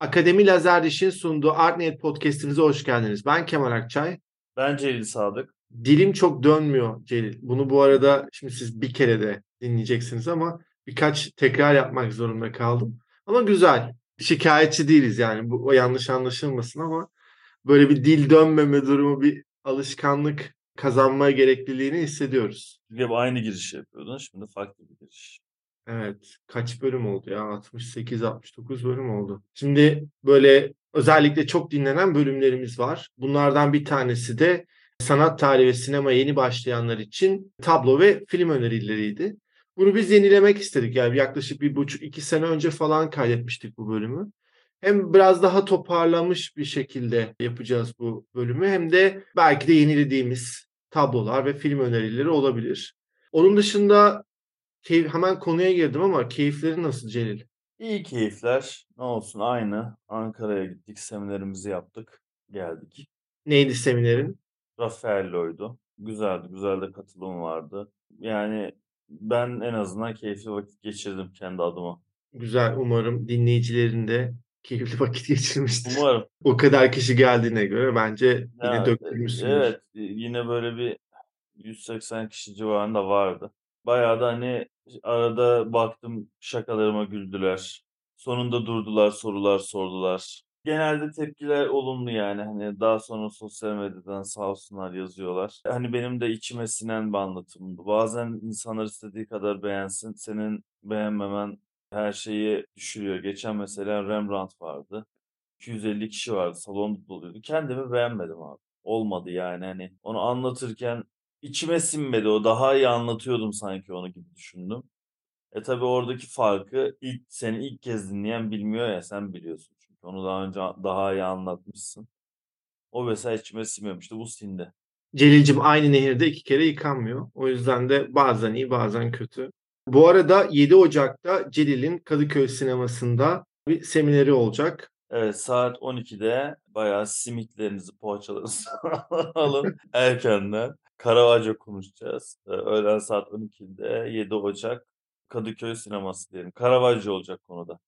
Akademi Lazer Diş'in sunduğu Artnet Podcast'imize hoş geldiniz. Ben Kemal Akçay. Ben Celil Sadık. Dilim çok dönmüyor Celil. Bunu bu arada şimdi siz bir kere de dinleyeceksiniz ama birkaç tekrar yapmak zorunda kaldım. Ama güzel. Şikayetçi değiliz yani. Bu o yanlış anlaşılmasın ama böyle bir dil dönmeme durumu, bir alışkanlık kazanma gerekliliğini hissediyoruz. Çünkü hep aynı girişi yapıyordun. Şimdi farklı bir giriş. Evet. Kaç bölüm oldu ya? 68-69 bölüm oldu. Şimdi böyle özellikle çok dinlenen bölümlerimiz var. Bunlardan bir tanesi de sanat tarihi ve sinema yeni başlayanlar için tablo ve film önerileriydi. Bunu biz yenilemek istedik. Yani yaklaşık bir buçuk iki sene önce falan kaydetmiştik bu bölümü. Hem biraz daha toparlamış bir şekilde yapacağız bu bölümü hem de belki de yenilediğimiz tablolar ve film önerileri olabilir. Onun dışında keyif, hemen konuya girdim ama keyifleri nasıl Celil? İyi keyifler. Ne olsun aynı. Ankara'ya gittik, seminerimizi yaptık. Geldik. Neydi seminerin? Raffaello'ydu. Güzeldi, güzel de katılım vardı. Yani ben en azından keyifli vakit geçirdim kendi adıma. Güzel. Umarım dinleyicilerin de keyifli vakit geçirmiştir. Umarım. O kadar kişi geldiğine göre bence yine Ya, döktürmüşsünüz. evet, yine böyle bir 180 kişi civarında vardı. Bayağı da hani arada baktım şakalarıma güldüler. Sonunda durdular, sorular sordular. Genelde tepkiler olumlu yani. Hani daha sonra sosyal medyadan sağ olsunlar yazıyorlar. Hani benim de içime sinen bir anlatımdı. Bazen insanlar istediği kadar beğensin. Senin beğenmemen her şeyi düşürüyor. Geçen mesela Rembrandt vardı. 250 kişi vardı. Salon doluydu. Kendimi beğenmedim abi. Olmadı yani hani. Onu anlatırken içime sinmedi o. Daha iyi anlatıyordum sanki onu gibi düşündüm. E tabii oradaki farkı ilk seni ilk kez dinleyen bilmiyor ya sen biliyorsun çünkü onu daha önce daha iyi anlatmışsın. O mesela içime sinmemişti. Bu sindi. Celil'cim aynı nehirde iki kere yıkanmıyor. O yüzden de bazen iyi bazen kötü. Bu arada 7 Ocak'ta Celil'in Kadıköy sinemasında bir semineri olacak. Evet saat 12'de bayağı simitlerinizi, poğaçalarınızı alın erkenden. Caravaggio konuşacağız. Ee, Öğlen saat 12'de 7 Ocak Kadıköy sineması diyelim. Caravaggio olacak konuda.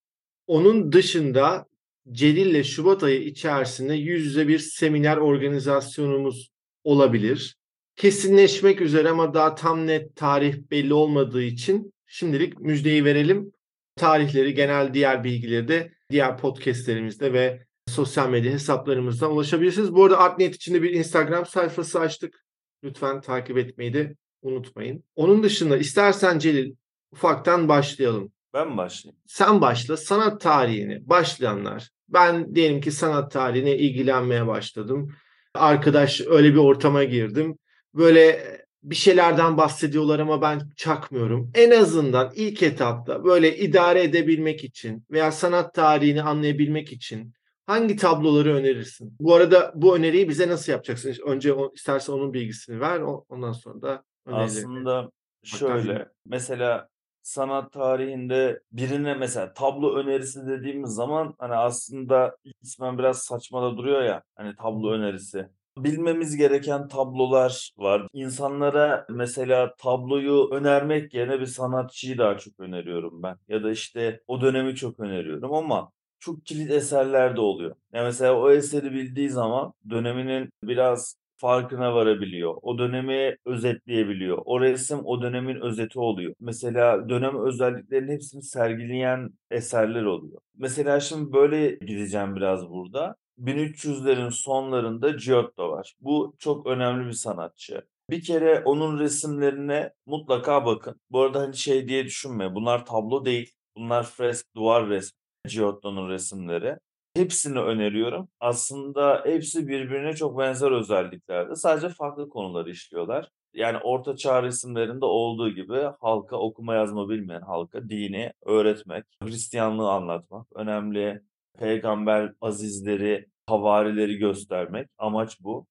Onun dışında Celil'le Şubat ayı içerisinde yüz yüze bir seminer organizasyonumuz olabilir. Kesinleşmek üzere ama daha tam net tarih belli olmadığı için şimdilik müjdeyi verelim. Tarihleri, genel diğer bilgileri de diğer podcastlerimizde ve sosyal medya hesaplarımızdan ulaşabilirsiniz. Bu arada Artnet için de bir Instagram sayfası açtık. Lütfen takip etmeyi de unutmayın. Onun dışında istersen Celil ufaktan başlayalım. Ben mi başlayayım? Sen başla. Sanat tarihine başlayanlar. Ben diyelim ki sanat tarihine ilgilenmeye başladım. Arkadaş öyle bir ortama girdim. Böyle bir şeylerden bahsediyorlar ama ben çakmıyorum. En azından ilk etapta böyle idare edebilmek için veya sanat tarihini anlayabilmek için hangi tabloları önerirsin? Bu arada bu öneriyi bize nasıl yapacaksın? Önce o, istersen onun bilgisini ver. Ondan sonra da önerileri. Aslında şöyle mesela sanat tarihinde birine mesela tablo önerisi dediğimiz zaman hani aslında ismen biraz saçma da duruyor ya hani tablo önerisi. Bilmemiz gereken tablolar var. İnsanlara mesela tabloyu önermek yerine bir sanatçıyı daha çok öneriyorum ben. Ya da işte o dönemi çok öneriyorum ama çok kilit eserler de oluyor. Yani mesela o eseri bildiği zaman döneminin biraz farkına varabiliyor. O dönemi özetleyebiliyor. O resim o dönemin özeti oluyor. Mesela dönem özelliklerinin hepsini sergileyen eserler oluyor. Mesela şimdi böyle gideceğim biraz burada. 1300'lerin sonlarında Giotto var. Bu çok önemli bir sanatçı. Bir kere onun resimlerine mutlaka bakın. Bu arada hani şey diye düşünme. Bunlar tablo değil. Bunlar fresk, duvar resmi. Giotto'nun resimleri. Hepsini öneriyorum. Aslında hepsi birbirine çok benzer özelliklerde. Sadece farklı konuları işliyorlar. Yani Orta Çağ resimlerinde olduğu gibi halka okuma yazma bilmeyen halka dini öğretmek, Hristiyanlığı anlatmak önemli. Peygamber azizleri, havarileri göstermek amaç bu.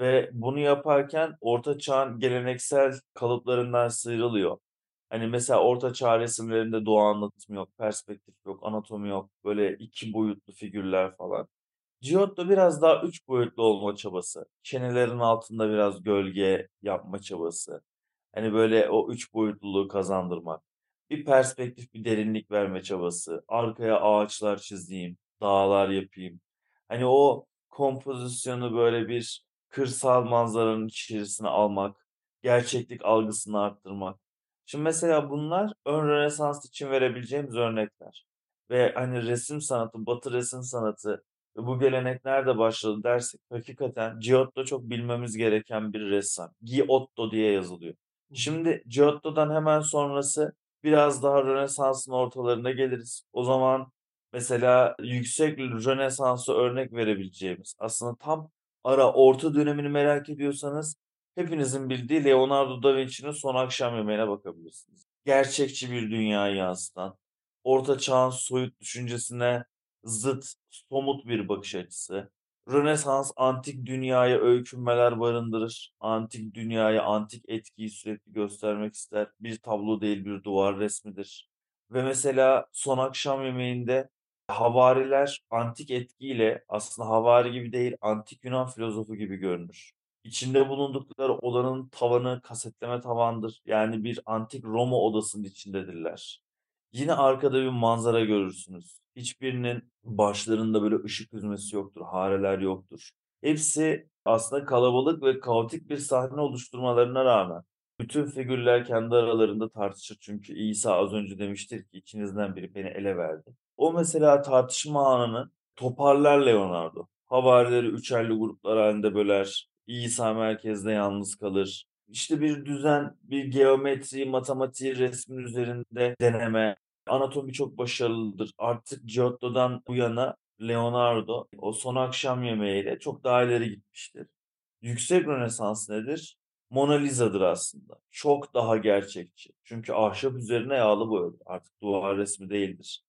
Ve bunu yaparken Orta Çağ'ın geleneksel kalıplarından sıyrılıyor. Hani mesela Orta Çağ resimlerinde doğa anlatımı yok, perspektif yok, anatomi yok. Böyle iki boyutlu figürler falan. Giotto biraz daha üç boyutlu olma çabası. Çenelerin altında biraz gölge yapma çabası. Hani böyle o üç boyutluluğu kazandırmak. Bir perspektif, bir derinlik verme çabası. Arkaya ağaçlar çizeyim, dağlar yapayım. Hani o kompozisyonu böyle bir kırsal manzaranın içerisine almak, gerçeklik algısını arttırmak. Şimdi mesela bunlar ön Rönesans için verebileceğimiz örnekler. Ve hani resim sanatı, Batı resim sanatı ve bu gelenek nerede başladı dersek hakikaten Giotto çok bilmemiz gereken bir ressam. Giotto diye yazılıyor. Şimdi Giotto'dan hemen sonrası biraz daha Rönesans'ın ortalarına geliriz. O zaman mesela yüksek Rönesans'a örnek verebileceğimiz aslında tam ara orta dönemini merak ediyorsanız hepinizin bildiği Leonardo da Vinci'nin Son Akşam Yemeği'ne bakabilirsiniz. Gerçekçi bir dünyayı yansıtan, orta çağın soyut düşüncesine zıt, somut bir bakış açısı. Rönesans antik dünyaya öykünmeler barındırır. Antik dünyaya, antik etkiyi sürekli göstermek ister. Bir tablo değil bir duvar resmidir. Ve mesela Son Akşam Yemeği'nde havariler antik etkiyle aslında havari gibi değil antik Yunan filozofu gibi görünür. İçinde bulundukları odanın tavanı kasetleme tavandır. Yani bir antik Roma odasının içindedirler. Yine arkada bir manzara görürsünüz. Hiçbirinin başlarında böyle ışık hüzmesi yoktur, hareler yoktur. Hepsi aslında kalabalık ve kaotik bir sahne oluşturmalarına rağmen bütün figürler kendi aralarında tartışır. Çünkü İsa az önce demiştir ki ikinizden biri beni ele verdi. O mesela tartışma anını toparlar Leonardo. Havarileri üçerli gruplar halinde böler. İsa merkezde yalnız kalır. İşte bir düzen, bir geometri, matematiği resmin üzerinde deneme. Anatomi çok başarılıdır. Artık Giotto'dan bu yana Leonardo o son akşam yemeğiyle çok daha ileri gitmiştir. Yüksek Rönesans nedir? Mona Lisa'dır aslında. Çok daha gerçekçi. Çünkü ahşap üzerine yağlı boyalı. Artık duvar resmi değildir.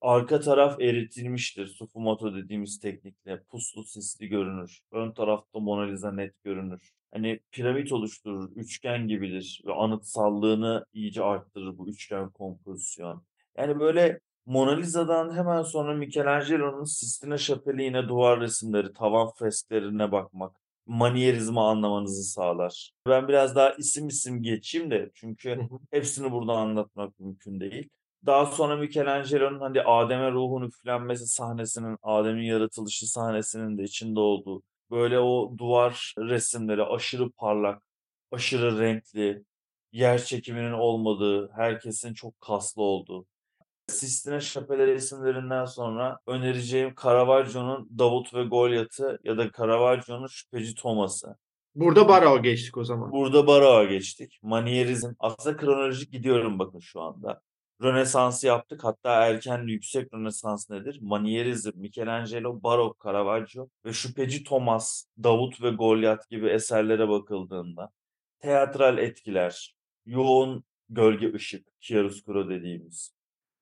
Arka taraf eritilmiştir. Sfumato dediğimiz teknikle. Puslu sisli görünür. Ön tarafta Mona Lisa net görünür. Hani piramit oluşturur. Üçgen gibidir. Ve anıtsallığını iyice arttırır bu üçgen kompozisyon. Yani böyle Mona Lisa'dan hemen sonra Michelangelo'nun Sistine Şapeli yine duvar resimleri, tavan fresklerine bakmak manierizmi anlamanızı sağlar. Ben biraz daha isim isim geçeyim de çünkü hepsini burada anlatmak mümkün değil. Daha sonra Michelangelo'nun hani Adem'e ruhun üflenmesi sahnesinin, Adem'in yaratılışı sahnesinin de içinde olduğu böyle o duvar resimleri aşırı parlak, aşırı renkli, yer çekiminin olmadığı, herkesin çok kaslı olduğu. Sistine Şapeli resimlerinden sonra önereceğim Caravaggio'nun Davut ve Golyat'ı ya da Caravaggio'nun Şüpheci Thomas'ı. Burada Barao geçtik o zaman. Burada Baroğa geçtik. Manierizm. Aslında kronolojik gidiyorum bakın şu anda. Rönesans'ı yaptık. Hatta erken yüksek Rönesans nedir? Manierizm, Michelangelo, Barok, Caravaggio ve Şüpheci Thomas, Davut ve Golyat gibi eserlere bakıldığında teatral etkiler, yoğun gölge ışık, chiaroscuro dediğimiz,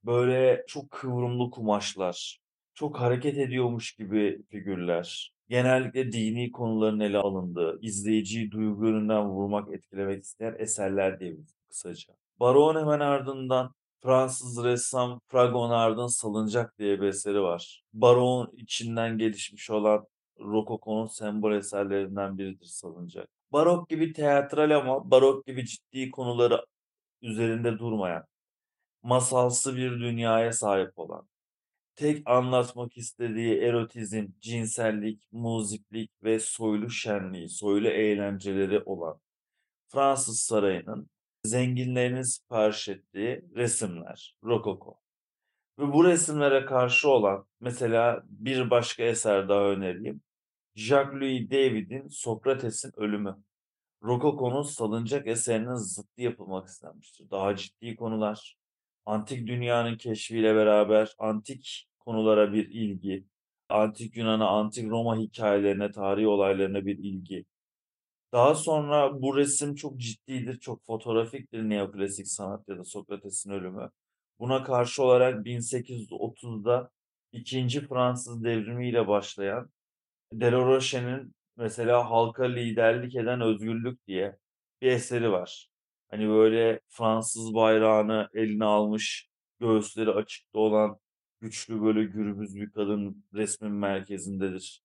böyle çok kıvrımlı kumaşlar, çok hareket ediyormuş gibi figürler, genellikle dini konuların ele alındığı, izleyiciyi duygu vurmak, etkilemek isteyen eserler diyebiliriz kısaca. Baron hemen ardından Fransız ressam Fragonard'ın Salıncak diye bir eseri var. Baron içinden gelişmiş olan Rokoko'nun sembol eserlerinden biridir Salıncak. Barok gibi teatral ama barok gibi ciddi konuları üzerinde durmayan, masalsı bir dünyaya sahip olan, tek anlatmak istediği erotizm, cinsellik, muziklik ve soylu şenliği, soylu eğlenceleri olan Fransız sarayının zenginlerinin sipariş ettiği resimler, rokoko. Ve bu resimlere karşı olan mesela bir başka eser daha önereyim. Jacques-Louis David'in Sokrates'in Ölümü. Rokoko'nun salıncak eserinin zıttı yapılmak istenmiştir. Daha ciddi konular, antik dünyanın keşfiyle beraber antik konulara bir ilgi, antik Yunan'a, antik Roma hikayelerine, tarihi olaylarına bir ilgi. Daha sonra bu resim çok ciddidir, çok fotoğrafiktir neoklasik sanat ya da Sokrates'in ölümü. Buna karşı olarak 1830'da ikinci Fransız devrimiyle başlayan Delaroche'nin mesela halka liderlik eden özgürlük diye bir eseri var. Hani böyle Fransız bayrağını eline almış, göğüsleri açıkta olan güçlü böyle gürbüz bir kadın resmin merkezindedir.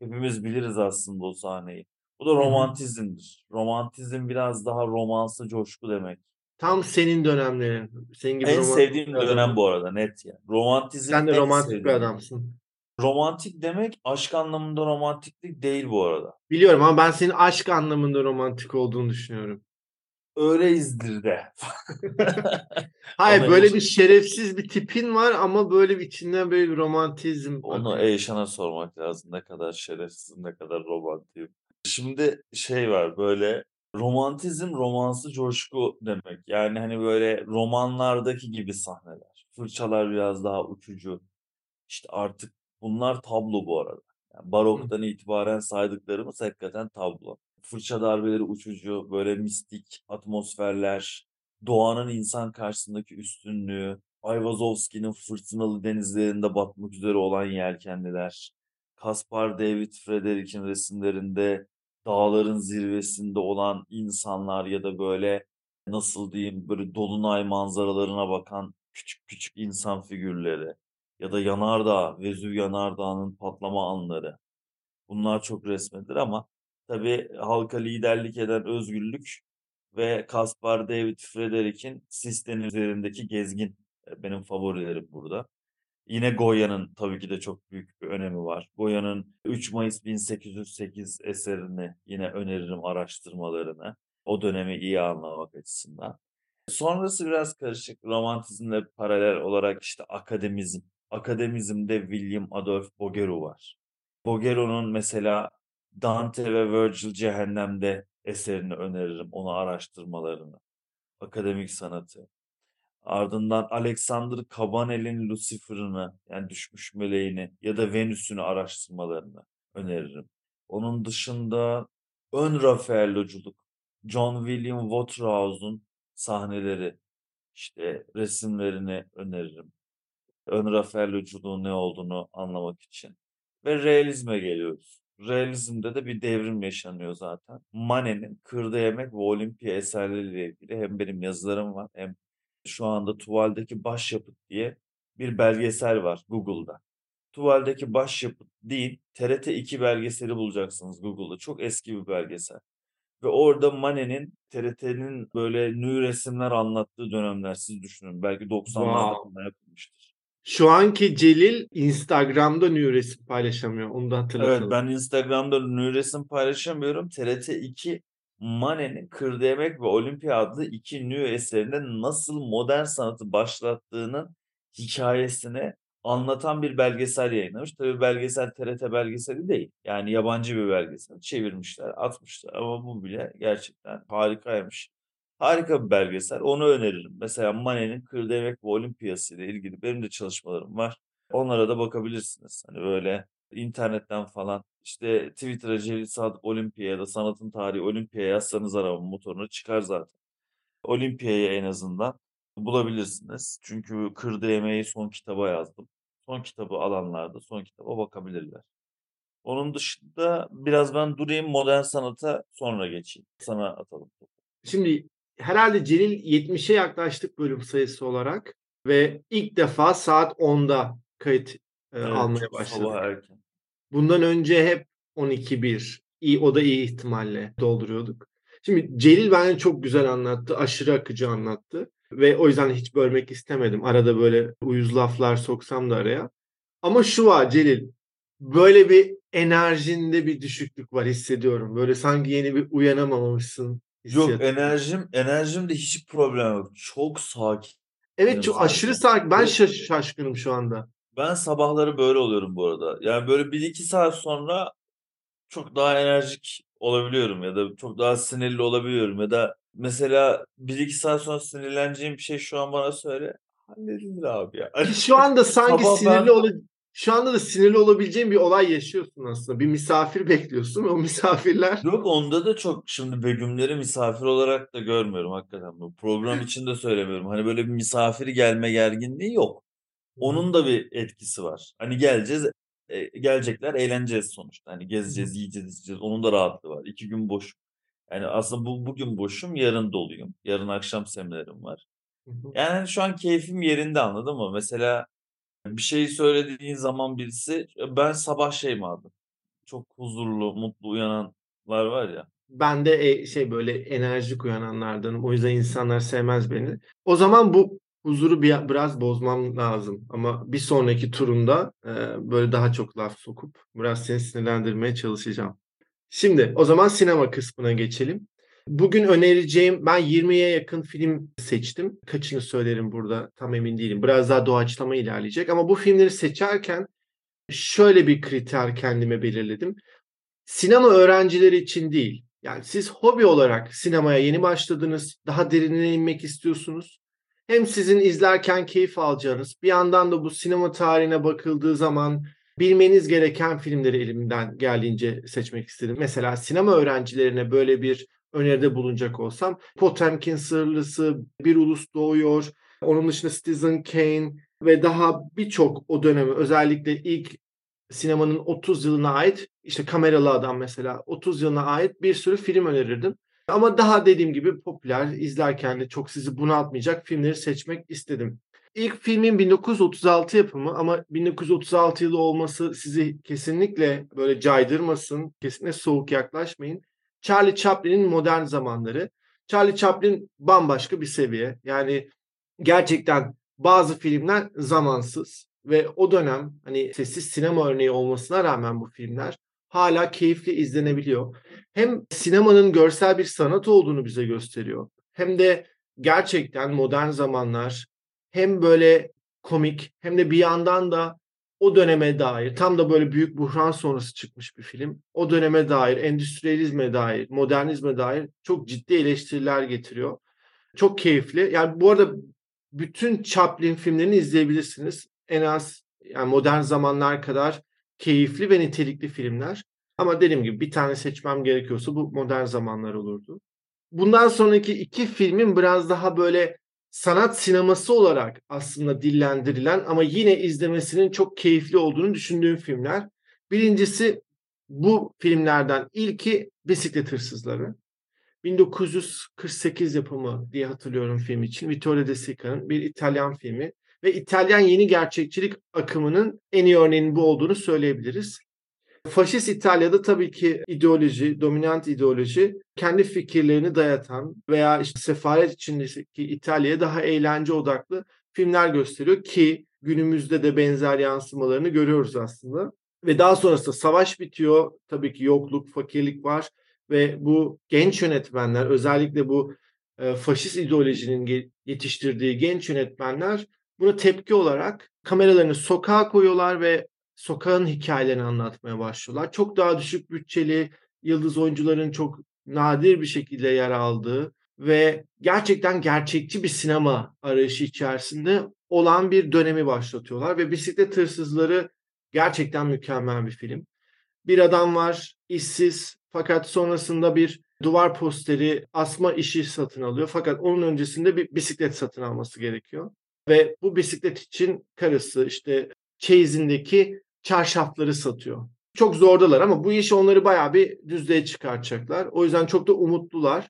Hepimiz biliriz aslında o sahneyi. Bu da romantizmdir. Romantizm biraz daha romansı coşku demek. Tam senin dönemlerin. Senin gibi En romantik sevdiğim bir adam. dönem bu arada net ya. Romantizm Sen de romantik bir sevdiğim. adamsın. Romantik demek aşk anlamında romantiklik değil bu arada. Biliyorum ama ben senin aşk anlamında romantik olduğunu düşünüyorum. Öyleyizdir de. Hayır Onu böyle bir şerefsiz bir tipin var ama böyle bir içinden böyle bir romantizm Onu. Eyşan'a sormak lazım. Ne kadar şerefsiz, ne kadar romantik. Şimdi şey var böyle romantizm romansı coşku demek. Yani hani böyle romanlardaki gibi sahneler. Fırçalar biraz daha uçucu. İşte artık bunlar tablo bu arada. Yani baroktan itibaren saydıklarımız hakikaten tablo. Fırça darbeleri uçucu, böyle mistik atmosferler, doğanın insan karşısındaki üstünlüğü, Ayvazovski'nin fırtınalı denizlerinde batmak üzere olan yelkenliler, Caspar David Frederick'in resimlerinde dağların zirvesinde olan insanlar ya da böyle nasıl diyeyim böyle dolunay manzaralarına bakan küçük küçük insan figürleri ya da yanardağ, Vezüv yanardağının patlama anları. Bunlar çok resmedilir ama tabii halka liderlik eden özgürlük ve Caspar David Frederick'in Sistine üzerindeki gezgin e, benim favorilerim burada. Yine Goya'nın tabii ki de çok büyük bir önemi var. Goya'nın 3 Mayıs 1808 eserini yine öneririm araştırmalarını. O dönemi iyi anlamak açısından. Sonrası biraz karışık. Romantizmle paralel olarak işte akademizm. Akademizmde William Adolphe Bouguereau var. Bouguereau'nun mesela Dante ve Virgil Cehennem'de eserini öneririm. Onu araştırmalarını. Akademik sanatı. Ardından Alexander Cabanel'in Lucifer'ını yani düşmüş meleğini ya da Venüs'ünü araştırmalarını öneririm. Onun dışında ön Raffaelloculuk, John William Waterhouse'un sahneleri, işte resimlerini öneririm. Ön Raffaelloculuğun ne olduğunu anlamak için. Ve realizme geliyoruz. Realizmde de bir devrim yaşanıyor zaten. Manet'in Kırda Yemek ve Olimpiya eserleriyle ilgili hem benim yazılarım var hem şu anda Tuval'deki Başyapıt diye bir belgesel var Google'da. Tuval'deki Başyapıt değil, TRT 2 belgeseli bulacaksınız Google'da. Çok eski bir belgesel. Ve orada Manet'in TRT'nin böyle nü resimler anlattığı dönemler siz düşünün. Belki 90'larda Wow. falan yapılmıştır. Şu anki Celil Instagram'da new resim paylaşamıyor. Onu da Evet hatırlatalım. ben Instagram'da nü resim paylaşamıyorum. TRT 2 Manet'in Kırda Yemek ve Olimpiya adlı iki nü eserinde nasıl modern sanatı başlattığının hikayesini anlatan bir belgesel yayınlamış. Tabii belgesel TRT belgeseli değil. Yani yabancı bir belgesel. Çevirmişler, atmışlar ama bu bile gerçekten harikaymış. Harika bir belgesel. Onu öneririm. Mesela Manet'in Kırda Yemek ve Olimpiyası ile ilgili benim de çalışmalarım var. Onlara da bakabilirsiniz. Hani böyle internetten falan işte Twitter'a Celil Sadık Olimpiya ya da Sanatın Tarihi Olimpiya yazsanız arama motoruna çıkar zaten. Olimpiyayı en azından bulabilirsiniz. Çünkü Kırda Yemeği son kitaba yazdım. Son kitabı alanlar da son kitaba bakabilirler. Onun dışında biraz ben durayım modern sanata sonra geçeyim. Sana atalım. Şimdi herhalde Celil 70'e yaklaştık bölüm sayısı olarak ve ilk defa saat 10'da kayıt e, Evet, almaya çok başladık. sabah erken. Bundan önce hep 12-1. İyi, o da iyi ihtimalle dolduruyorduk. Şimdi Celil bence çok güzel anlattı. Aşırı akıcı anlattı. Ve o yüzden hiç bölmek istemedim. Arada böyle uyuz laflar soksam da araya. Ama şu var Celil. Böyle bir enerjinde bir düşüklük var hissediyorum. Böyle sanki yeni bir uyanamamışsın Yok enerjim enerjimde hiç problem yok. Çok sakin. Evet çok aşırı sakin. Ben şaş- şaşkınım şu anda. Ben sabahları böyle oluyorum bu arada. Yani böyle 1-2 saat sonra çok daha enerjik olabiliyorum ya da çok daha sinirli olabiliyorum ya da mesela 1-2 saat sonra sinirleneceğim bir şey şu an bana söyle. Halledilir abi ya. Ki Şu anda sanki Sabah sinirli ben- ol şu anda da sinirli olabileceğin bir olay yaşıyorsun aslında. Bir misafir bekliyorsun ve o misafirler Yok onda da çok şimdi Begümleri misafir olarak da görmüyorum hakikaten. Bu program için de söylemiyorum. Hani böyle bir misafir gelme gerginliği yok. Onun da bir etkisi var. Hani geleceğiz, e, gelecekler, eğleneceğiz sonuçta. Hani gezeceğiz, yiyeceğiz, içeceğiz. Onun da rahatlığı var. İki gün boş. Yani aslında bu bugün boşum, yarın doluyum. Yarın akşam seminerim var. Yani hani şu an keyfim yerinde anladın mı? Mesela bir şey söylediğin zaman birisi ben sabah şeyim abi. Çok huzurlu, mutlu uyananlar var ya. Ben de e, şey böyle enerjik uyananlardanım. O yüzden insanlar sevmez beni. O zaman bu huzuru bir, biraz bozmam lazım. Ama bir sonraki turumda e, böyle daha çok laf sokup biraz seni sinirlendirmeye çalışacağım. Şimdi o zaman sinema kısmına geçelim. Bugün önereceğim ben 20'ye yakın film seçtim. Kaçını söylerim burada tam emin değilim. Biraz daha doğaçlama ilerleyecek ama bu filmleri seçerken şöyle bir kriter kendime belirledim. Sinema öğrencileri için değil. Yani siz hobi olarak sinemaya yeni başladınız, daha derinine inmek istiyorsunuz. Hem sizin izlerken keyif alacağınız, bir yandan da bu sinema tarihine bakıldığı zaman bilmeniz gereken filmleri elimden geldiğince seçmek istedim. Mesela sinema öğrencilerine böyle bir öneride bulunacak olsam Potemkin Sırlısı, Bir Ulus Doğuyor, onun dışında Citizen Kane ve daha birçok o dönemi özellikle ilk sinemanın 30 yılına ait işte kameralı adam mesela 30 yılına ait bir sürü film önerirdim. Ama daha dediğim gibi popüler izlerken de çok sizi bunaltmayacak filmleri seçmek istedim. İlk filmin 1936 yapımı ama 1936 yılı olması sizi kesinlikle böyle caydırmasın. Kesinlikle soğuk yaklaşmayın. Charlie Chaplin'in modern zamanları. Charlie Chaplin bambaşka bir seviye. Yani gerçekten bazı filmler zamansız ve o dönem hani sessiz sinema örneği olmasına rağmen bu filmler hala keyifli izlenebiliyor. Hem sinemanın görsel bir sanat olduğunu bize gösteriyor. Hem de gerçekten modern zamanlar hem böyle komik hem de bir yandan da o döneme dair tam da böyle büyük buhran sonrası çıkmış bir film. O döneme dair, endüstriyalizme dair, modernizme dair çok ciddi eleştiriler getiriyor. Çok keyifli. Yani bu arada bütün Chaplin filmlerini izleyebilirsiniz. En az yani modern zamanlar kadar keyifli ve nitelikli filmler. Ama dediğim gibi bir tane seçmem gerekiyorsa bu modern zamanlar olurdu. Bundan sonraki iki filmin biraz daha böyle sanat sineması olarak aslında dillendirilen ama yine izlemesinin çok keyifli olduğunu düşündüğüm filmler. Birincisi bu filmlerden ilki Bisiklet Hırsızları. 1948 yapımı diye hatırlıyorum film için. Vittorio De Sica'nın bir İtalyan filmi ve İtalyan yeni gerçekçilik akımının en iyi örneğinin bu olduğunu söyleyebiliriz. Faşist İtalya'da tabii ki ideoloji, dominant ideoloji kendi fikirlerini dayatan veya işte sefaret içindeki İtalya'ya daha eğlence odaklı filmler gösteriyor ki günümüzde de benzer yansımalarını görüyoruz aslında. Ve daha sonrasında savaş bitiyor. Tabii ki yokluk, fakirlik var ve bu genç yönetmenler özellikle bu e, faşist ideolojinin yetiştirdiği genç yönetmenler buna tepki olarak kameralarını sokağa koyuyorlar ve sokağın hikayelerini anlatmaya başlıyorlar. Çok daha düşük bütçeli yıldız oyuncuların çok nadir bir şekilde yer aldığı ve gerçekten gerçekçi bir sinema arayışı içerisinde olan bir dönemi başlatıyorlar ve Bisiklet Hırsızları gerçekten mükemmel bir film. Bir adam var, işsiz fakat sonrasında bir duvar posteri asma işi satın alıyor. Fakat onun öncesinde bir bisiklet satın alması gerekiyor. Ve bu bisiklet için karısı işte çeyizindeki çarşafları satıyor. Çok zordalar ama bu işi onları bayağı bir düzlüğe çıkartacaklar. O yüzden çok da umutlular.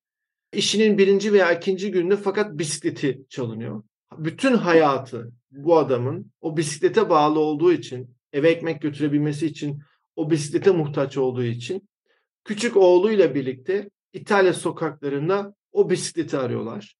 İşinin birinci veya ikinci gününde fakat bisikleti çalınıyor. Bütün hayatı bu adamın o bisiklete bağlı olduğu için, eve ekmek götürebilmesi için, o bisiklete muhtaç olduğu için küçük oğluyla birlikte İtalya sokaklarında o bisikleti arıyorlar.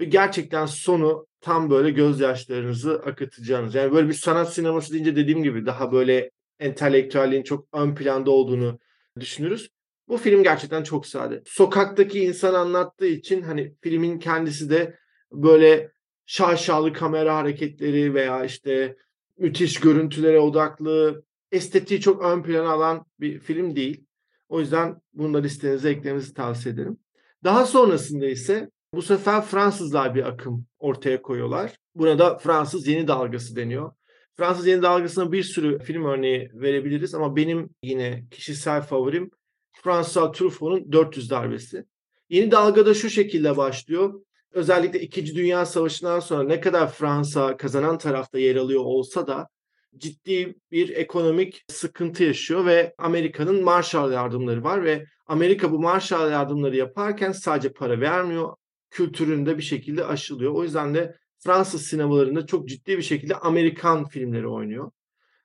Ve gerçekten sonu tam böyle gözyaşlarınızı akıtacağınız. Yani böyle bir sanat sineması deyince dediğim gibi daha böyle entelektüelliğin çok ön planda olduğunu düşünürüz. Bu film gerçekten çok sade. Sokaktaki insan anlattığı için hani filmin kendisi de böyle şaşalı kamera hareketleri veya işte müthiş görüntülere odaklı, estetiği çok ön plana alan bir film değil. O yüzden bunu da listenize eklemenizi tavsiye ederim. Daha sonrasında ise bu sefer Fransızlar bir akım ortaya koyuyorlar. Buna da Fransız yeni dalgası deniyor. Fransız yeni dalgasına bir sürü film örneği verebiliriz ama benim yine kişisel favorim François Truffaut'un 400 darbesi. Yeni dalgada şu şekilde başlıyor. Özellikle 2. Dünya Savaşı'ndan sonra ne kadar Fransa kazanan tarafta yer alıyor olsa da ciddi bir ekonomik sıkıntı yaşıyor ve Amerika'nın Marshall yardımları var ve Amerika bu Marshall yardımları yaparken sadece para vermiyor, kültüründe bir şekilde aşılıyor. O yüzden de Fransız sinemalarında çok ciddi bir şekilde Amerikan filmleri oynuyor.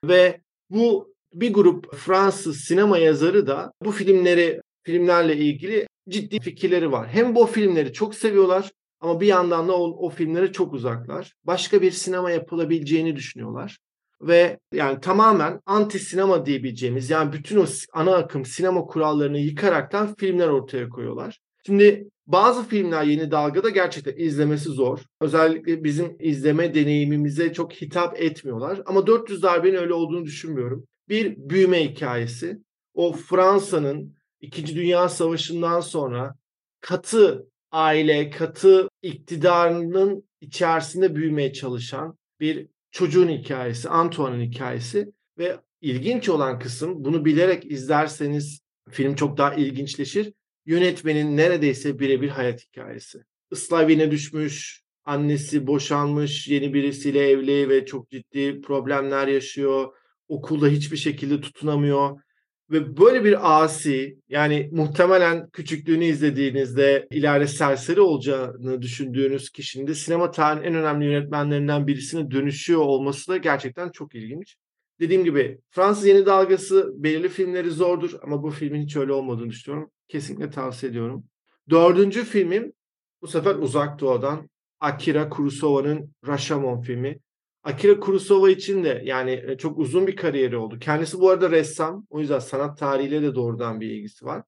Ve bu bir grup Fransız sinema yazarı da bu filmleri filmlerle ilgili ciddi fikirleri var. Hem bu filmleri çok seviyorlar Ama bir yandan da o, o filmlere çok uzaklar. Başka bir sinema yapılabileceğini düşünüyorlar. Ve yani tamamen anti sinema diyebileceğimiz yani bütün o ana akım sinema kurallarını yıkaraktan filmler ortaya koyuyorlar. Şimdi bazı filmler yeni dalgada gerçekten izlemesi zor. Özellikle bizim izleme deneyimimize çok hitap etmiyorlar. Ama 400 darbenin öyle olduğunu düşünmüyorum. Bir büyüme hikayesi. O Fransa'nın İkinci Dünya Savaşı'ndan sonra katı aile, katı iktidarının içerisinde büyümeye çalışan bir çocuğun hikayesi, Antoine'ın hikayesi ve ilginç olan kısım bunu bilerek izlerseniz film çok daha ilginçleşir. Yönetmenin neredeyse birebir hayat hikayesi. Islavine düşmüş, annesi boşanmış, yeni birisiyle evli ve çok ciddi problemler yaşıyor. Okulda hiçbir şekilde tutunamıyor. Ve böyle bir asi yani muhtemelen küçüklüğünü izlediğinizde ileride serseri olacağını düşündüğünüz kişinin de sinema tarihinin en önemli yönetmenlerinden birisine dönüşüyor olması da gerçekten çok ilginç. Dediğim gibi Fransız yeni dalgası belirli filmleri zordur ama bu filmin hiç öyle olmadığını düşünüyorum. Kesinlikle tavsiye ediyorum. Dördüncü filmim bu sefer Uzak Doğu'dan Akira Kurosawa'nın Rashomon filmi. Akira Kurosawa için de yani e, çok uzun bir kariyeri oldu. Kendisi bu arada ressam. O yüzden sanat tarihiyle de doğrudan bir ilgisi var.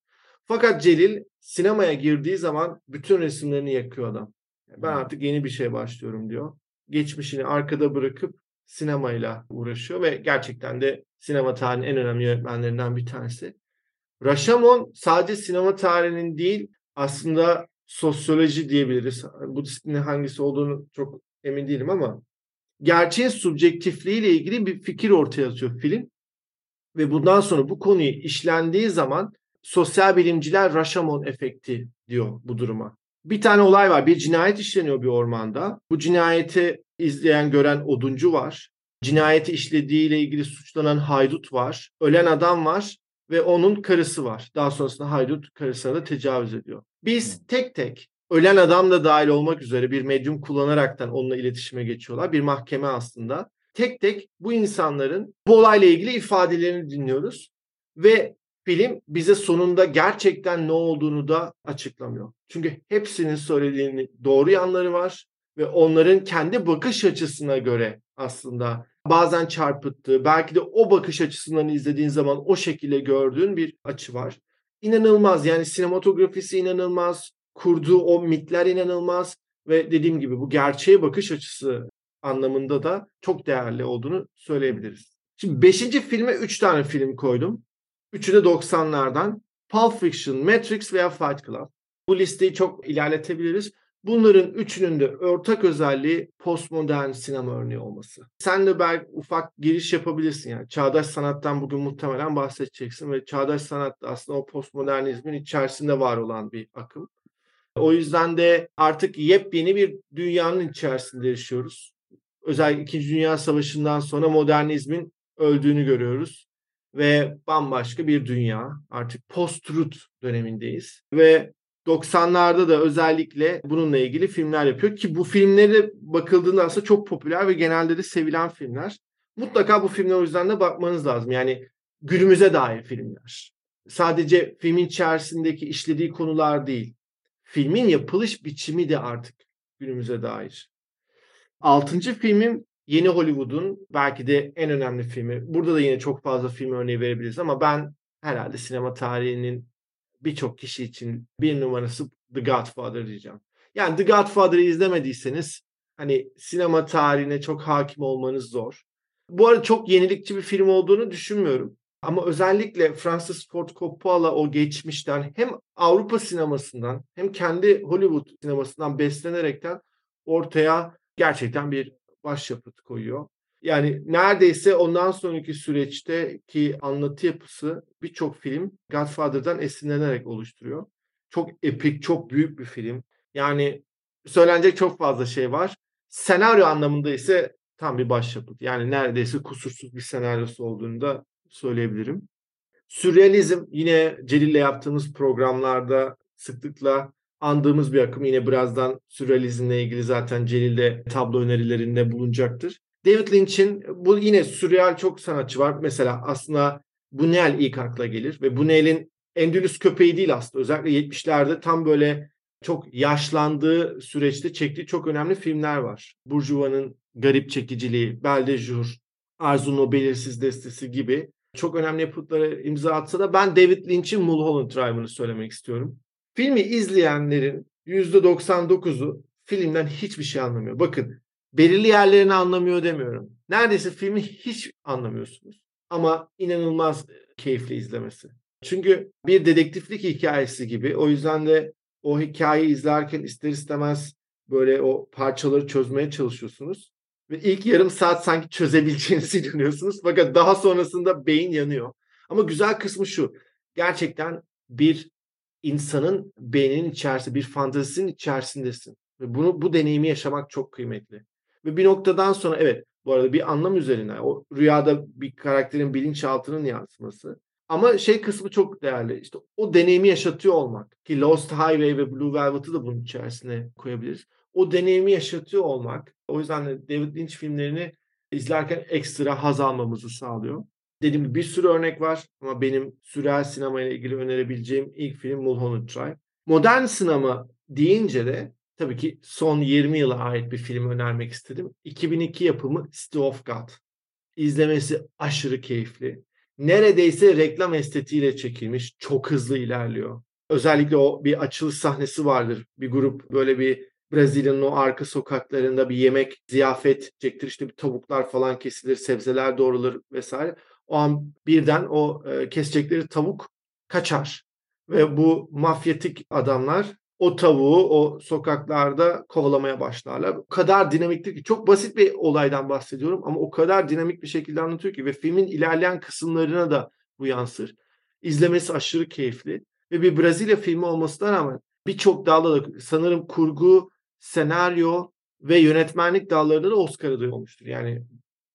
Fakat Celil sinemaya girdiği zaman bütün resimlerini yakıyor adam. Ben artık yeni bir şey başlıyorum diyor. Geçmişini arkada bırakıp sinemayla uğraşıyor ve gerçekten de sinema tarihinin en önemli yönetmenlerinden bir tanesi. Rashomon sadece sinema tarihinin değil aslında sosyoloji diyebiliriz. Bu disiplinin hangisi olduğunu çok emin değilim ama gerçeğin subjektifliğiyle ilgili bir fikir ortaya atıyor film. Ve bundan sonra bu konuyu işlendiği zaman sosyal bilimciler Rashomon efekti diyor bu duruma. Bir tane olay var. Bir cinayet işleniyor bir ormanda. Bu cinayeti izleyen, gören oduncu var. Cinayeti işlediğiyle ilgili suçlanan haydut var. Ölen adam var ve onun karısı var. Daha sonrasında haydut karısına da tecavüz ediyor. Biz tek tek ölen adam da dahil olmak üzere bir medyum kullanaraktan onunla iletişime geçiyorlar. Bir mahkeme aslında. Tek tek bu insanların bu olayla ilgili ifadelerini dinliyoruz. Ve film bize sonunda gerçekten ne olduğunu da açıklamıyor. Çünkü hepsinin söylediğini doğru yanları var ve onların kendi bakış açısına göre aslında bazen çarpıttığı, belki de o bakış açısından izlediğin zaman o şekilde gördüğün bir açı var. İnanılmaz yani sinematografisi inanılmaz, kurduğu o mitler inanılmaz ve dediğim gibi bu gerçeğe bakış açısı anlamında da çok değerli olduğunu söyleyebiliriz. Şimdi beşinci filme üç tane film koydum. Üçü de 90'lardan. Pulp Fiction, Matrix veya Fight Club. Bu listeyi çok ilerletebiliriz. Bunların üçünün de ortak özelliği postmodern sinema örneği olması. Sen de belki ufak giriş yapabilirsin yani. Çağdaş sanattan bugün muhtemelen bahsedeceksin ve çağdaş sanat aslında o postmodernizmin içerisinde var olan bir akım. O yüzden de artık yepyeni bir dünyanın içerisinde yaşıyoruz. Özellikle İkinci Dünya Savaşı'ndan sonra modernizmin öldüğünü görüyoruz ve bambaşka bir dünya. Artık post-truth dönemindeyiz ve 90'larda da özellikle bununla ilgili filmler yapıyor ki bu filmleri bakıldığında aslında çok popüler ve genelde de sevilen filmler. Mutlaka bu filmler o yüzden de bakmanız lazım. Yani günümüze dair filmler. Sadece filmin içerisindeki işlediği konular değil. Filmin yapılış biçimi de artık günümüze dair. Altıncı filmim yeni Hollywood'un belki de en önemli filmi. Burada da yine çok fazla film örneği verebiliriz ama ben herhalde sinema tarihinin birçok kişi için bir numarası The Godfather diyeceğim. Yani The Godfather'ı izlemediyseniz hani sinema tarihine çok hakim olmanız zor. Bu arada çok yenilikçi bir film olduğunu düşünmüyorum. Ama özellikle Francis Ford Coppola o geçmişten hem Avrupa sinemasından hem kendi Hollywood sinemasından beslenerekten ortaya gerçekten bir başyapıt koyuyor. Yani neredeyse ondan sonraki süreçte ki anlatı yapısı birçok film Godfather'dan esinlenerek oluşturuyor. Çok epik, çok büyük bir film. Yani söylenecek çok fazla şey var. Senaryo anlamında ise tam bir başyapıt. Yani neredeyse kusursuz bir senaryosu olduğunu da söyleyebilirim. Sürrealizm yine Celil'le yaptığımız programlarda sıklıkla andığımız bir akım. Yine birazdan sürrealizmle ilgili zaten Celil'de tablo önerilerinde bulunacaktır. David Lynch'in bu yine sürreal çok sanatçı var. Mesela aslında Buñuel ilk akla gelir ve Buñuel'in Endülüs köpeği değil aslında. Özellikle 70'lerde tam böyle çok yaşlandığı süreçte çektiği çok önemli filmler var. Burjuva'nın Garip Çekiciliği, Belde Jour, Arzu'nun o Belirsiz Destesi gibi çok önemli yapıtlara imza atsa da ben David Lynch'in Mulholland Drive'ını söylemek istiyorum. Filmi izleyenlerin %99'u filmden hiçbir şey anlamıyor. Bakın belirli yerlerini anlamıyor demiyorum. Neredeyse filmi hiç anlamıyorsunuz. Ama inanılmaz keyifli izlemesi. Çünkü bir dedektiflik hikayesi gibi. O yüzden de o hikayeyi izlerken ister istemez böyle o parçaları çözmeye çalışıyorsunuz. Ve ilk yarım saat sanki çözebileceğinizi inanıyorsunuz. Fakat daha sonrasında beyin yanıyor. Ama güzel kısmı şu. Gerçekten bir insanın beyninin içerisinde, bir fantazisinin içerisindesin. Ve bunu bu deneyimi yaşamak çok kıymetli. Ve bir noktadan sonra evet bu arada bir anlam üzerine o rüyada bir karakterin bilinçaltının yansıması. Ama şey kısmı çok değerli. İşte o deneyimi yaşatıyor olmak. Ki Lost Highway ve Blue Velvet'ı da bunun içerisine koyabiliriz. O deneyimi yaşatıyor olmak. O yüzden de David Lynch filmlerini izlerken ekstra haz almamızı sağlıyor. Dediğim gibi bir sürü örnek var ama benim sürel sinema ile ilgili önerebileceğim ilk film Mulholland Drive. Modern sinema deyince de tabii ki son 20 yıla ait bir film önermek istedim. 2002 yapımı City of God. İzlemesi aşırı keyifli. Neredeyse reklam estetiğiyle çekilmiş. Çok hızlı ilerliyor. Özellikle o bir açılış sahnesi vardır. Bir grup böyle bir Brezilya'nın o arka sokaklarında bir yemek, ziyafet çektir. İşte bir tavuklar falan kesilir, sebzeler doğrulur vesaire. O an birden o e, kesecekleri tavuk kaçar. Ve bu mafyatik adamlar o tavuğu o sokaklarda kovalamaya başlarlar. O kadar dinamiktir ki çok basit bir olaydan bahsediyorum ama o kadar dinamik bir şekilde anlatıyor ki ve filmin ilerleyen kısımlarına da bu yansır. İzlemesi aşırı keyifli ve bir Brezilya filmi olmasına rağmen birçok dalda da sanırım kurgu, senaryo ve yönetmenlik dallarında da Oscar adayı olmuştur. Yani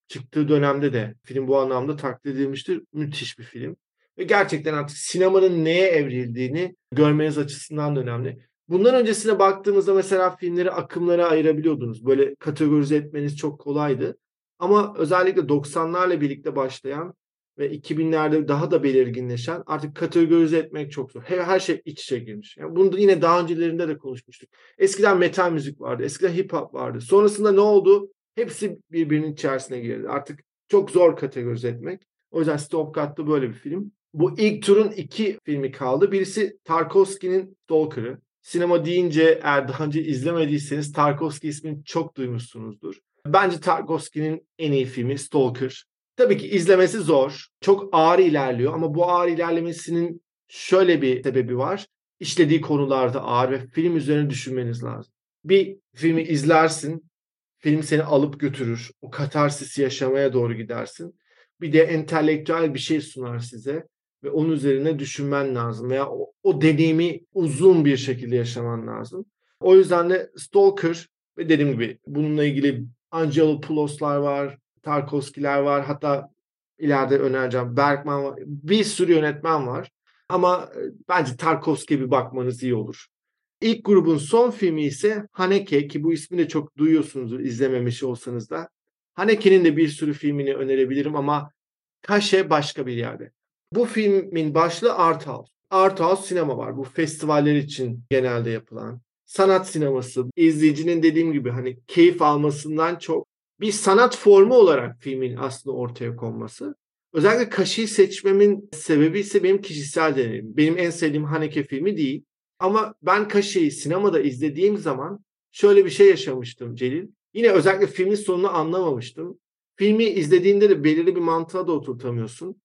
çıktığı dönemde de film bu anlamda takdir edilmiştir. Müthiş bir film. Ve gerçekten artık sinemanın neye evrildiğini görmeniz açısından da önemli. Bundan öncesine baktığımızda mesela filmleri akımlara ayırabiliyordunuz. Böyle kategorize etmeniz çok kolaydı. Ama özellikle 90'larla birlikte başlayan ve 2000'lerde daha da belirginleşen artık kategorize etmek çok zor. Her, her şey iç içe girmiş. Yani bunu da yine daha öncelerinde de konuşmuştuk. Eskiden metal müzik vardı, eskiden hip hop vardı. Sonrasında ne oldu? Hepsi birbirinin içerisine girdi. Artık çok zor kategorize etmek. O yüzden Stop Cut'ta böyle bir film. Bu ilk turun iki filmi kaldı. Birisi Tarkovski'nin Stalker'ı. Sinema deyince eğer daha önce izlemediyseniz Tarkovski ismini çok duymuşsunuzdur. Bence Tarkovski'nin en iyi filmi Stalker. Tabii ki izlemesi zor. Çok ağır ilerliyor ama bu ağır ilerlemesinin şöyle bir sebebi var. İşlediği konularda ağır ve film üzerine düşünmeniz lazım. Bir filmi izlersin, film seni alıp götürür. O katarsisi yaşamaya doğru gidersin. Bir de entelektüel bir şey sunar size ve onun üzerine düşünmen lazım veya o, o deneyimi uzun bir şekilde yaşaman lazım. O yüzden de Stalker ve dediğim gibi bununla ilgili Angelopoulos'lar var, Tarkovski'ler var, hatta ileride önereceğim Bergman var. Bir sürü yönetmen var. Ama e, bence Tarkovski'ye bir bakmanız iyi olur. İlk grubun son filmi ise Haneke ki bu ismi de çok duyuyorsunuzdur izlememiş olsanız da. Haneke'nin de bir sürü filmini önerebilirim ama kaşe başka bir yerde. Bu filmin başlığı Art House. Art House sinema var. Bu festivaller için genelde yapılan. Sanat sineması. izleyicinin dediğim gibi hani keyif almasından çok bir sanat formu olarak filmin aslında ortaya konması. Özellikle Kaşı'yı seçmemin sebebi ise benim kişisel deneyimim. Benim en sevdiğim Haneke filmi değil. Ama ben Kaşı'yı sinemada izlediğim zaman şöyle bir şey yaşamıştım Celil. Yine özellikle filmin sonunu anlamamıştım. Filmi izlediğinde de belirli bir mantığa da oturtamıyorsun.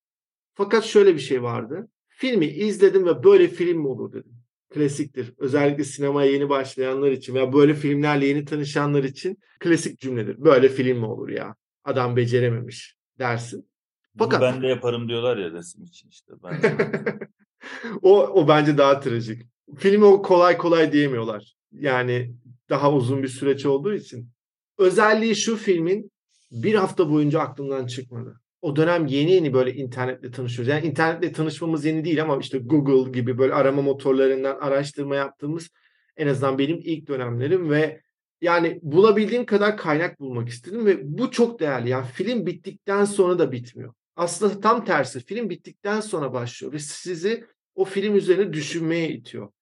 Fakat şöyle bir şey vardı. Filmi izledim ve böyle film mi olur dedim. Klasiktir. Özellikle sinemaya yeni başlayanlar için veya böyle filmlerle yeni tanışanlar için klasik cümledir. Böyle film mi olur ya? Adam becerememiş dersin. Fakat Bunu ben de yaparım diyorlar ya resim için işte. Ben o, o bence daha trajik. Filmi o kolay kolay diyemiyorlar. Yani daha uzun bir süreç olduğu için. Özelliği şu filmin bir hafta boyunca aklımdan çıkmadı o dönem yeni yeni böyle internetle tanışıyoruz. Yani internetle tanışmamız yeni değil ama işte Google gibi böyle arama motorlarından araştırma yaptığımız en azından benim ilk dönemlerim ve yani bulabildiğim kadar kaynak bulmak istedim ve bu çok değerli. Yani film bittikten sonra da bitmiyor. Aslında tam tersi film bittikten sonra başlıyor ve sizi o film üzerine düşünmeye itiyor.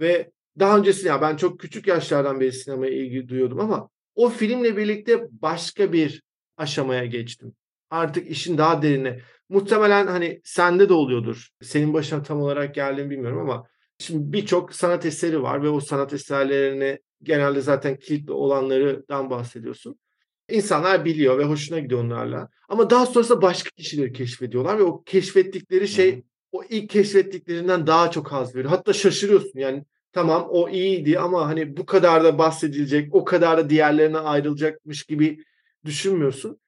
Ve daha öncesi ya ben çok küçük yaşlardan beri sinemaya ilgi duyuyordum ama o filmle birlikte başka bir aşamaya geçtim. Artık işin daha derine. Muhtemelen hani sende de oluyordur. Senin başına tam olarak geldiğini bilmiyorum ama şimdi birçok sanat eseri var ve o sanat eserlerini genelde zaten kilitli olanlardan bahsediyorsun. İnsanlar biliyor ve hoşuna gidiyor onlarla. Ama daha sonrasında başka kişileri keşfediyorlar ve o keşfettikleri şey o ilk keşfettiklerinden daha çok haz veriyor. Hatta şaşırıyorsun yani tamam o iyiydi ama hani bu kadar da bahsedilecek, o kadar da diğerlerine ayrılacakmış gibi düşünmüyorsun.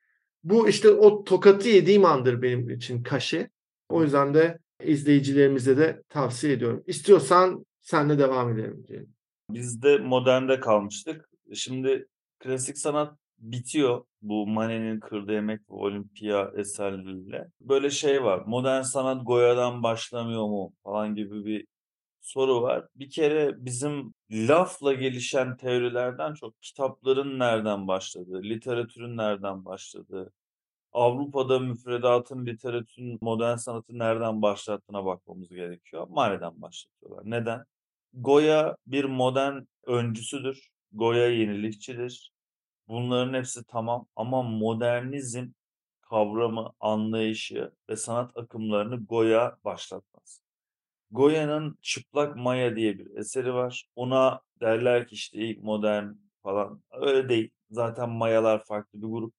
Bu işte o tokatı yediğim andır benim için kaşe. O yüzden de izleyicilerimize de tavsiye ediyorum. İstiyorsan senle devam edelim diyelim. Biz de modernde kalmıştık. Şimdi klasik sanat bitiyor bu Manet'in Kırdı Yemek ve Olimpiya eserleriyle. Böyle şey var. Modern sanat Goya'dan başlamıyor mu falan gibi bir soru var. Bir kere bizim lafla gelişen teorilerden çok kitapların nereden başladığı, literatürün nereden başladığı, Avrupa'da müfredatın, literatürün modern sanatı nereden başlattığına bakmamız gerekiyor. Mane'den başlatıyorlar. Neden? Goya bir modern öncüsüdür. Goya yenilikçidir. Bunların hepsi tamam ama modernizm kavramı, anlayışı ve sanat akımlarını Goya başlatmaz. Goya'nın Çıplak Maya diye bir eseri var. Ona derler ki işte ilk modern falan. Öyle değil. Zaten Mayalar farklı bir grup.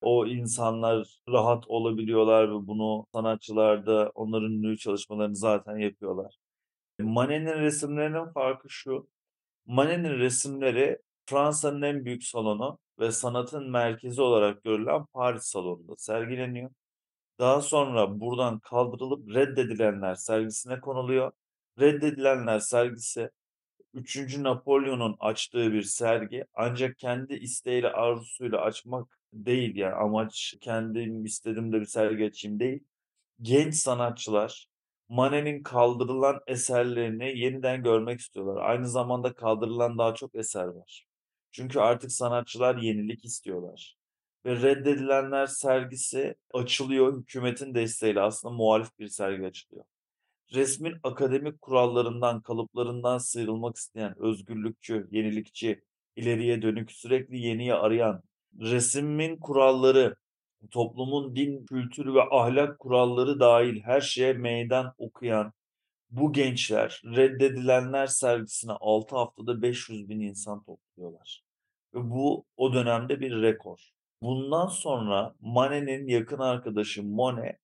O insanlar rahat olabiliyorlar ve bunu sanatçılar da onların ünlü çalışmalarını zaten yapıyorlar. Manet'in resimlerinin farkı şu. Manet'in resimleri Fransa'nın en büyük salonu ve sanatın merkezi olarak görülen Paris salonunda sergileniyor. Daha sonra buradan kaldırılıp reddedilenler sergisine konuluyor. Reddedilenler sergisi 3. Napolyon'un açtığı bir sergi ancak kendi isteğiyle arzusuyla açmak değil yani amaç kendim istedim de bir sergi açayım değil. Genç sanatçılar Manet'in kaldırılan eserlerini yeniden görmek istiyorlar. Aynı zamanda kaldırılan daha çok eser var. Çünkü artık sanatçılar yenilik istiyorlar. Ve reddedilenler sergisi açılıyor. Hükümetin desteğiyle aslında muhalif bir sergi açılıyor. Resmin akademik kurallarından, kalıplarından sıyrılmak isteyen, özgürlükçü, yenilikçi, ileriye dönük, sürekli yeniyi arayan, resmin kuralları, toplumun din, kültürü ve ahlak kuralları dahil her şeye meydan okuyan bu gençler reddedilenler sergisine 6 haftada 500 bin insan topluyorlar. Ve bu o dönemde bir rekor. Bundan sonra Manet'in yakın arkadaşı Monet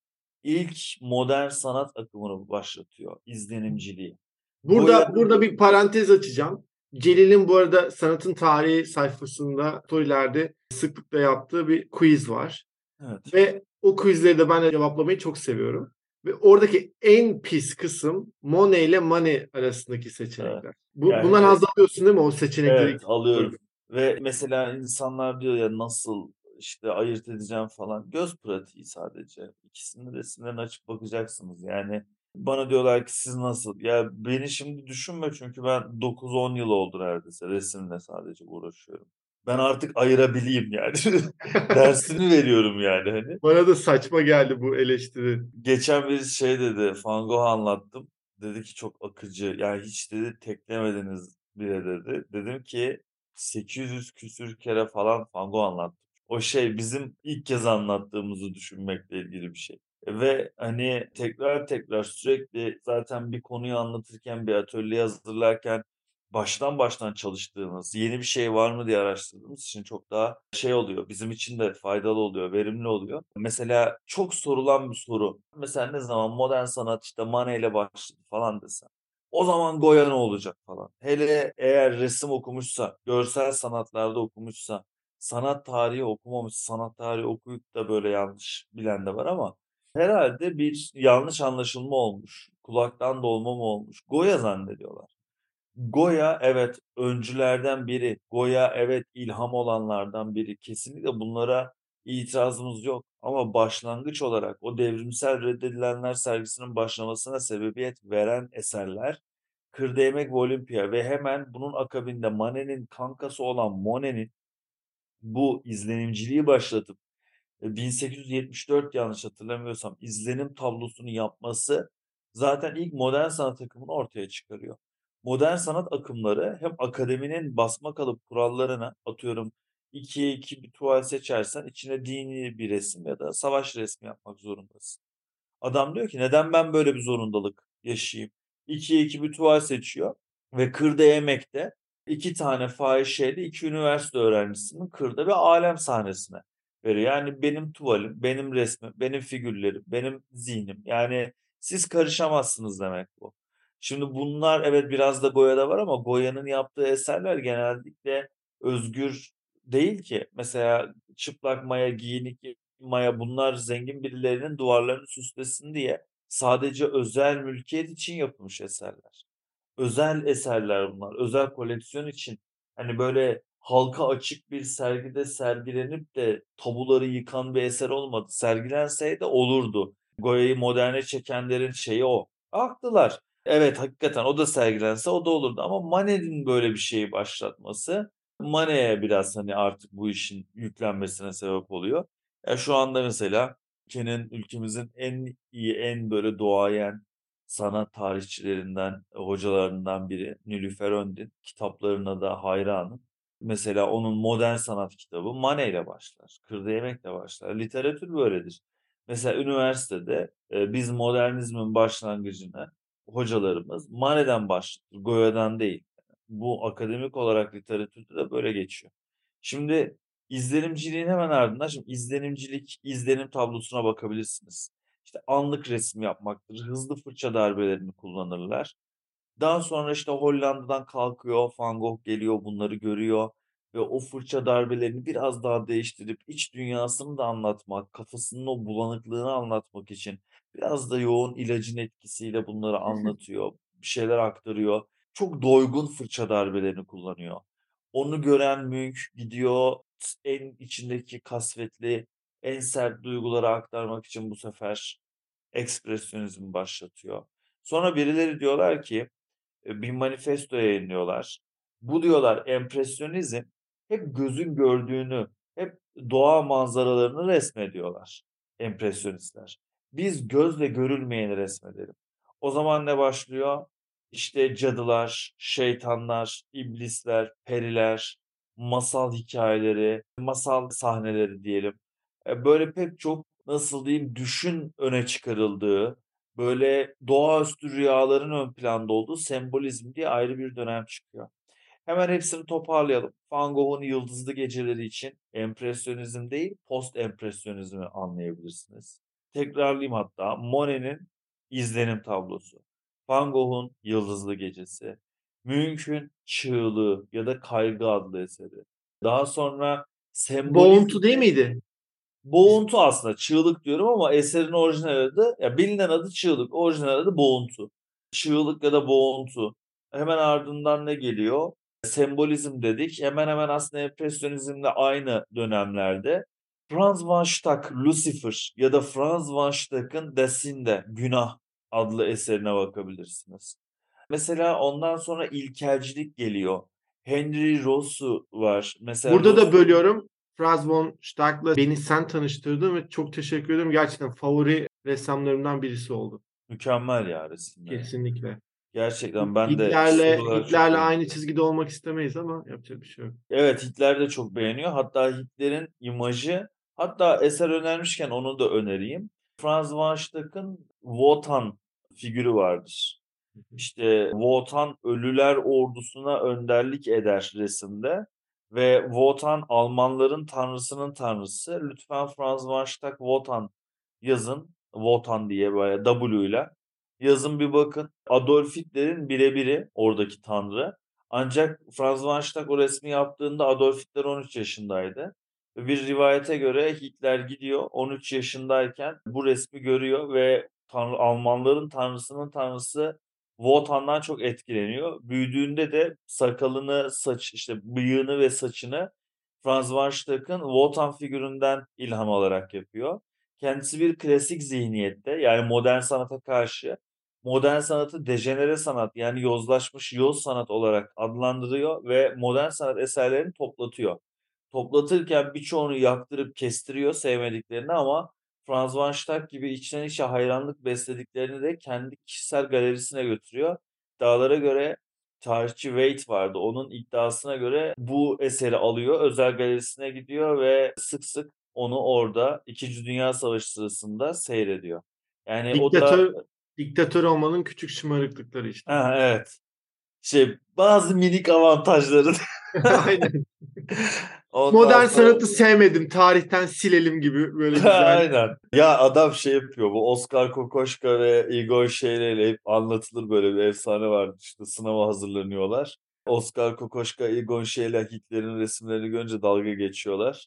ilk modern sanat akımını başlatıyor. izlenimciliği. Burada Goya- burada bir parantez açacağım. Celil'in bu arada sanatın tarihi sayfasında storylerde sıklıkla yaptığı bir quiz var. Evet. Ve o quizleri de ben de cevaplamayı çok seviyorum. Ve oradaki en pis kısım Monet ile Manet arasındaki seçenekler. Bu, Yani bundan evet. haz alıyorsun değil mi o seçenekleri? Evet alıyorum. Ve mesela insanlar diyor ya nasıl işte ayırt edeceğim falan. Göz pratiği sadece. İkisinin resimlerini açıp bakacaksınız. Yani bana diyorlar ki siz nasıl? Ya beni şimdi düşünme çünkü ben 9-10 yıl oldu neredeyse resimle sadece uğraşıyorum. Ben artık ayırabileyim yani. Dersini veriyorum yani hani. Bana da saçma geldi bu eleştiri. Geçen bir şey dedi. Van anlattım. Dedi ki çok akıcı. Yani hiç dedi teklemediniz bile dedi. Dedim ki 800 küsür kere falan Van Gogh anlattım. O şey bizim ilk kez anlattığımızı düşünmekle ilgili bir şey. Ve hani tekrar tekrar sürekli zaten bir konuyu anlatırken bir atölye hazırlarken baştan baştan çalıştığımız, yeni bir şey var mı diye araştırdığımız için çok daha şey oluyor. Bizim için de faydalı oluyor, verimli oluyor. Mesela çok sorulan bir soru. Mesela ne zaman modern sanat işte Manet ile başladı falan desem. O zaman Goya ne olacak falan. Hele eğer resim okumuşsa, görsel sanatlarda okumuşsa, sanat tarihi okumamış, sanat tarihi okuyup da böyle yanlış bilen de var ama herhalde bir yanlış anlaşılma olmuş. Kulaktan dolma mı olmuş? Goya zannediyorlar. Goya evet öncülerden biri. Goya evet ilham olanlardan biri. Kesinlikle bunlara itirazımız yok. Ama başlangıç olarak o devrimsel reddedilenler sergisinin başlamasına sebebiyet veren eserler Yemek ve Olimpiya ve hemen bunun akabinde Manet'in kankası olan Monet'in bu izlenimciliği başlatıp e, 1874 yanlış hatırlamıyorsam izlenim tablosunu yapması zaten ilk modern sanat akımını ortaya çıkarıyor. modern sanat akımları hem akademinin basmakalıp kurallarına atıyorum 2'ye 2 bir tuval seçersen içine dini bir resim ya da savaş resmi yapmak zorundasın. Adam diyor ki neden ben böyle bir zorundalık yaşayayım? 2'ye 2 bir tuval seçiyor ve Kırda Yemek'te iki tane fahişeyle iki üniversite öğrencisinin Kırda ve alem sahnesine veriyor. Yani benim tuvalim, benim resmim, benim figürlerim, benim zihnim. Yani siz karışamazsınız demek bu. Şimdi bunlar evet biraz da Goya'da var ama Goya'nın yaptığı eserler genellikle özgür değil ki. Mesela çıplak maya, giyinik maya bunlar zengin birilerinin duvarlarını süslesin diye sadece özel mülkiyet için yapılmış eserler. Özel eserler bunlar. Özel koleksiyon için. Hani böyle halka açık bir sergide sergilenip de tabuları yıkan bir eser olmadı. Sergilenseydi olurdu. Goya'yı moderne çekenlerin şeyi o. Haklılar. Evet hakikaten o da sergilense o da olurdu ama Manet'in böyle bir şeyi başlatması Manet'e biraz hani artık bu işin yüklenmesine sebep oluyor. Ya şu anda mesela ülkenin ülkemizin en iyi en böyle doğayan sanat tarihçilerinden, hocalarından biri Nilüfer Öndin. Kitaplarına da hayranım. Mesela onun modern sanat kitabı Manet ile başlar. Kırda Yemek'le başlar. Literatür böyledir. Mesela üniversitede e, biz modernizmin başlangıcını hocalarımız Manet'den başlatır, Goya'dan değil. Bu akademik olarak literatürde de böyle geçiyor. Şimdi izlenimciliğin hemen ardından şimdi izlenimcilik, izlenim tablosuna bakabilirsiniz. İşte anlık resim yapmaktır, hızlı fırça darbelerini kullanırlar. Daha sonra işte Hollanda'dan kalkıyor, Van Gogh geliyor, bunları görüyor ve o fırça darbelerini biraz daha değiştirip iç dünyasını da anlatmak, kafasının o bulanıklığını anlatmak için biraz da yoğun ilacın etkisiyle bunları anlatıyor, bir şeyler aktarıyor. Çok doygun fırça darbelerini kullanıyor. Onu gören Munch gidiyor en içindeki kasvetli, en sert duyguları aktarmak için bu sefer ekspresyonizmi başlatıyor. Sonra birileri diyorlar ki e, bir manifesto yayınlıyorlar. Bu diyorlar empresyonizm hep gözün gördüğünü, hep doğa manzaralarını resmediyorlar empresyonistler. Biz gözle görülmeyeni resmedelim. O zaman ne başlıyor? İşte cadılar, şeytanlar, iblisler, periler, masal hikayeleri, masal sahneleri diyelim. E, böyle pek çok nasıl diyeyim düşün öne çıkarıldığı, böyle doğaüstü rüyaların ön planda olduğu sembolizm diye ayrı bir dönem çıkıyor. Hemen hepsini toparlayalım. Van Gogh'un Yıldızlı Geceleri için empresyonizm değil, post empresyonizmi anlayabilirsiniz. Tekrarlayayım hatta. Monet'in izlenim tablosu. Van Gogh'un Yıldızlı Gecesi. Münch'ün Çığlığı ya da Kaygı adlı eseri. Daha sonra sembolizm... Boğuntu değil miydi? Boğuntu aslında. Çığlık diyorum ama eserin orijinal adı, ya bilinen adı Çığlık, orijinal adı Boğuntu. Çığlık ya da Boğuntu. Hemen ardından ne geliyor? Sembolizm dedik. Hemen hemen aslında empresyonizmle aynı dönemlerde. Franz van Stack, Lucifer ya da Franz van Stack'ın Desinde, Günah adlı eserine bakabilirsiniz. Mesela ondan sonra ilkelcilik geliyor. Henry Ross'u var. Mesela Burada da Ross- bölüyorum. Franz von Stark'la beni sen tanıştırdın ve çok teşekkür ederim. Gerçekten favori ressamlarımdan birisi oldu. Mükemmel ya resimleri. Kesinlikle. Gerçekten ben de Hitler'le, çok Hitler'le aynı çizgide olmak istemeyiz ama yapacak bir şey yok. Evet Hitler de çok beğeniyor. Hatta Hitler'in imajı hatta eser önermişken onu da önereyim. Franz van Stack'ın Wotan figürü vardır. İşte Wotan ölüler ordusuna önderlik eder resimde ve Wotan Almanların tanrısının tanrısı. Lütfen Franz van Stack Wotan yazın. Wotan diye böyle W ile. Yazın bir bakın. Adolf Hitler'in birebiri oradaki tanrı. Ancak Franz van Stack o resmi yaptığında Adolf Hitler 13 yaşındaydı. Bir rivayete göre Hitler gidiyor 13 yaşındayken bu resmi görüyor ve tanrı, Almanların tanrısının tanrısı Wotan'dan çok etkileniyor. Büyüdüğünde de sakalını, saç işte bıyığını ve saçını Franz van Stack'ın Wotan figüründen ilham alarak yapıyor. Kendisi bir klasik zihniyette yani modern sanata karşı modern sanatı dejenere sanat yani yozlaşmış yoz sanat olarak adlandırıyor ve modern sanat eserlerini toplatıyor. Toplatırken birçoğunu yaktırıp kestiriyor sevmediklerini ama Franz van Stack gibi içten içe hayranlık beslediklerini de kendi kişisel galerisine götürüyor. İddialara göre tarihçi Wade vardı. Onun iddiasına göre bu eseri alıyor, özel galerisine gidiyor ve sık sık onu orada 2. Dünya Savaşı sırasında seyrediyor. Yani o da Diktatör diktatör olmanın küçük şımarıklıkları işte. Ha, evet. Şey bazı minik avantajları. Aynen. Ondan Modern sonra- sanatı sevmedim. Tarihten silelim gibi böyle güzel. Aynen. Ya adam şey yapıyor. Bu Oscar Kokoschka ve Igor Şeyle ile hep anlatılır böyle bir efsane vardı. İşte sınava hazırlanıyorlar. Oscar Kokoschka, Igor Şeyle Hitler'in resimlerini görünce dalga geçiyorlar.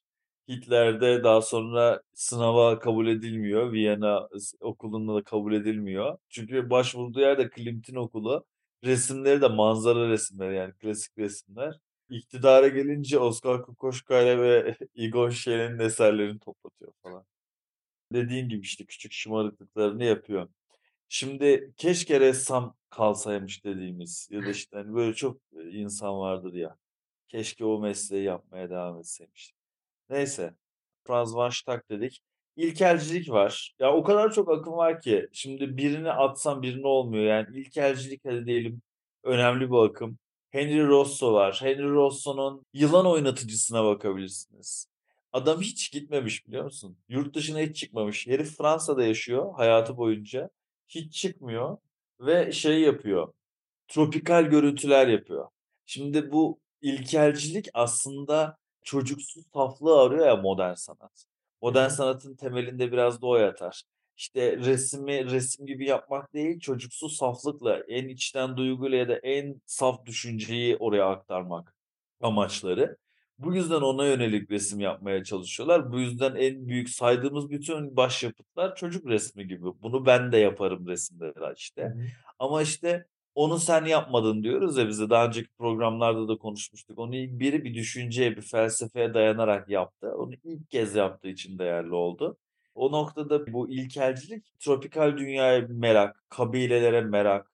Hitler de daha sonra sınava kabul edilmiyor. Viyana okulunda da kabul edilmiyor. Çünkü başvurduğu yer de Klimt'in okulu. Resimleri de manzara resimleri yani klasik resimler. İktidara gelince Oscar Kokoschka ve Igor Şeyle'nin eserlerini toplatıyor falan. Dediğin gibi işte küçük şımarıklıklarını yapıyor. Şimdi keşke ressam kalsaymış dediğimiz ya da işte hani böyle çok insan vardır ya. Keşke o mesleği yapmaya devam etseymiş. Neyse. Franz van Stack dedik. İlkelcilik var. Ya o kadar çok akım var ki. Şimdi birini atsam birini olmuyor. Yani ilkelcilik hadi diyelim önemli bir akım. Henry Rosso var. Henry Rosso'nun yılan oynatıcısına bakabilirsiniz. Adam hiç gitmemiş biliyor musun? Yurt dışına hiç çıkmamış. Herif Fransa'da yaşıyor hayatı boyunca. Hiç çıkmıyor ve şey yapıyor. Tropikal görüntüler yapıyor. Şimdi bu ilkelcilik aslında çocuksu saflığı arıyor ya modern sanat. Modern sanatın temelinde biraz da o yatar. İşte resmi resim gibi yapmak değil, çocuksu saflıkla, en içten duyguyla ya da en saf düşünceyi oraya aktarmak amaçları. Bu yüzden ona yönelik resim yapmaya çalışıyorlar. Bu yüzden en büyük saydığımız bütün başyapıtlar çocuk resmi gibi. Bunu ben de yaparım resimde işte. Hı hı. Ama işte onu sen yapmadın diyoruz ya bize. Daha önceki programlarda da konuşmuştuk. Onu ilk biri bir düşünceye, bir felsefeye dayanarak yaptı. Onu ilk kez yaptığı için değerli oldu. O noktada bu ilkelcilik tropikal dünyaya merak, kabilelere merak.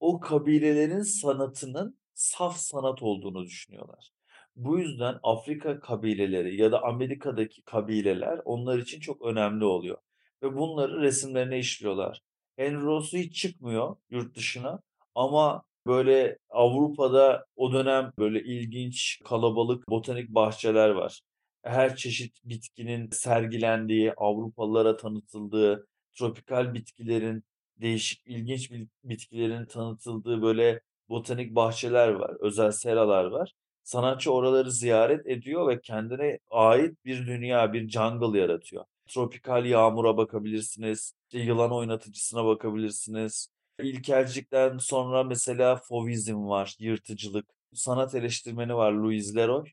O kabilelerin sanatının saf sanat olduğunu düşünüyorlar. Bu yüzden Afrika kabileleri ya da Amerika'daki kabileler onlar için çok önemli oluyor. Ve bunları resimlerine işliyorlar. Henry Rosso hiç çıkmıyor yurt dışına ama böyle Avrupa'da o dönem böyle ilginç kalabalık botanik bahçeler var. Her çeşit bitkinin sergilendiği, Avrupalılara tanıtıldığı, tropikal bitkilerin, değişik ilginç bitkilerin tanıtıldığı böyle botanik bahçeler var, özel seralar var. Sanatçı oraları ziyaret ediyor ve kendine ait bir dünya, bir jungle yaratıyor. Tropikal yağmura bakabilirsiniz, yılan oynatıcısına bakabilirsiniz. İlkelcilikten sonra mesela Fauvizm var, yırtıcılık. Sanat eleştirmeni var Louis Leroy.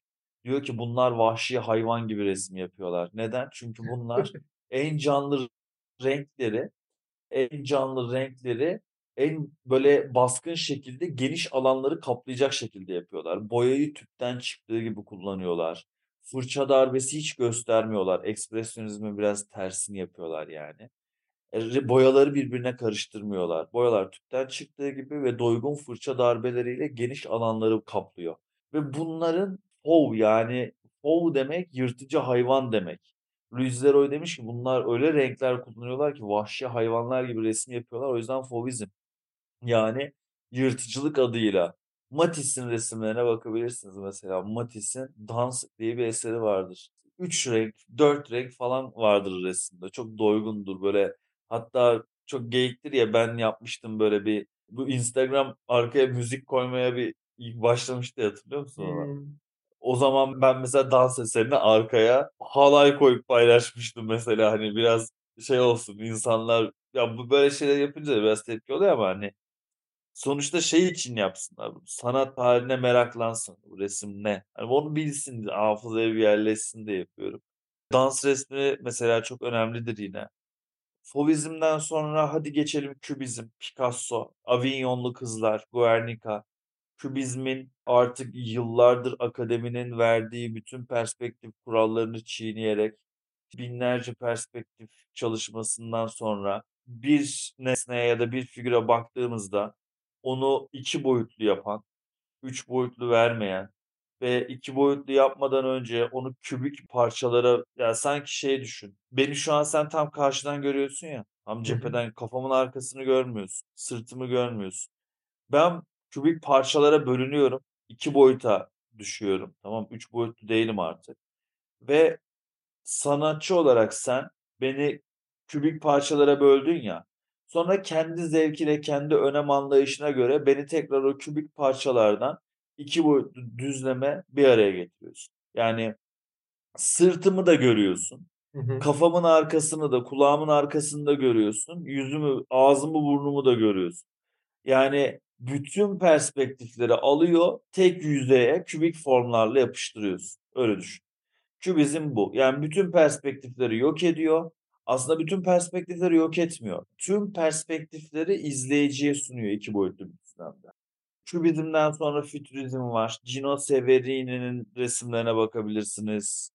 Diyor ki bunlar vahşi hayvan gibi resim yapıyorlar. Neden? Çünkü bunlar en canlı renkleri, en canlı renkleri en böyle baskın şekilde geniş alanları kaplayacak şekilde yapıyorlar. Boyayı tüpten çıktığı gibi kullanıyorlar. Fırça darbesi hiç göstermiyorlar. Ekspresyonizmin biraz tersini yapıyorlar yani. E, boyaları birbirine karıştırmıyorlar. Boyalar tüpten çıktığı gibi ve doygun fırça darbeleriyle geniş alanları kaplıyor. Ve bunların fov yani fov demek yırtıcı hayvan demek. Louis Leroy demiş ki bunlar öyle renkler kullanıyorlar ki vahşi hayvanlar gibi resim yapıyorlar. O yüzden fovizm. Yani yırtıcılık adıyla. Matisse'in resimlerine bakabilirsiniz mesela. Matisse'in Dans diye bir eseri vardır. Üç renk, dört renk falan vardır resimde. Çok doygundur böyle. Hatta çok geyiktir ya ben yapmıştım böyle bir bu Instagram arkaya müzik koymaya bir ilk başlamıştı hatırlıyor musun ona? Hmm. O zaman ben mesela dans eserine arkaya halay koyup paylaşmıştım mesela hani biraz şey olsun insanlar ya bu böyle şeyler yapınca da biraz tepki oluyor ama hani sonuçta şey için yapsınlar bunu. Sanat haline meraklansın. Bu resim ne? Hani onu bilsin, hafızaya bir yerleşsin diye yapıyorum. Dans resmi mesela çok önemlidir yine. Fauvizm'den sonra hadi geçelim Kübizm, Picasso, Avignonlu Kızlar, Guernica. Kübizmin artık yıllardır akademinin verdiği bütün perspektif kurallarını çiğneyerek binlerce perspektif çalışmasından sonra bir nesneye ya da bir figüre baktığımızda onu iki boyutlu yapan, üç boyutlu vermeyen ve iki boyutlu yapmadan önce onu kübik parçalara ya sanki şey düşün. Beni şu an sen tam karşıdan görüyorsun ya. Tam cepheden kafamın arkasını görmüyorsun. Sırtımı görmüyorsun. Ben Kübik parçalara bölünüyorum. 2 boyuta düşüyorum. Tamam, 3 boyutlu değilim artık. Ve sanatçı olarak sen beni kübik parçalara böldün ya. Sonra kendi zevkine, kendi önem anlayışına göre beni tekrar o kübik parçalardan 2 boyutlu düzleme bir araya getiriyorsun. Yani sırtımı da görüyorsun. Hı hı. Kafamın arkasını da, kulağımın arkasını da görüyorsun. Yüzümü, ağzımı, burnumu da görüyorsun. Yani bütün perspektifleri alıyor, tek yüzeye kübik formlarla yapıştırıyorsun. Öyle düşün. Kübizm bu. Yani bütün perspektifleri yok ediyor. Aslında bütün perspektifleri yok etmiyor. Tüm perspektifleri izleyiciye sunuyor iki boyutlu bir düzlemde. Kübizmden sonra fütürizm var. Gino Severini'nin resimlerine bakabilirsiniz.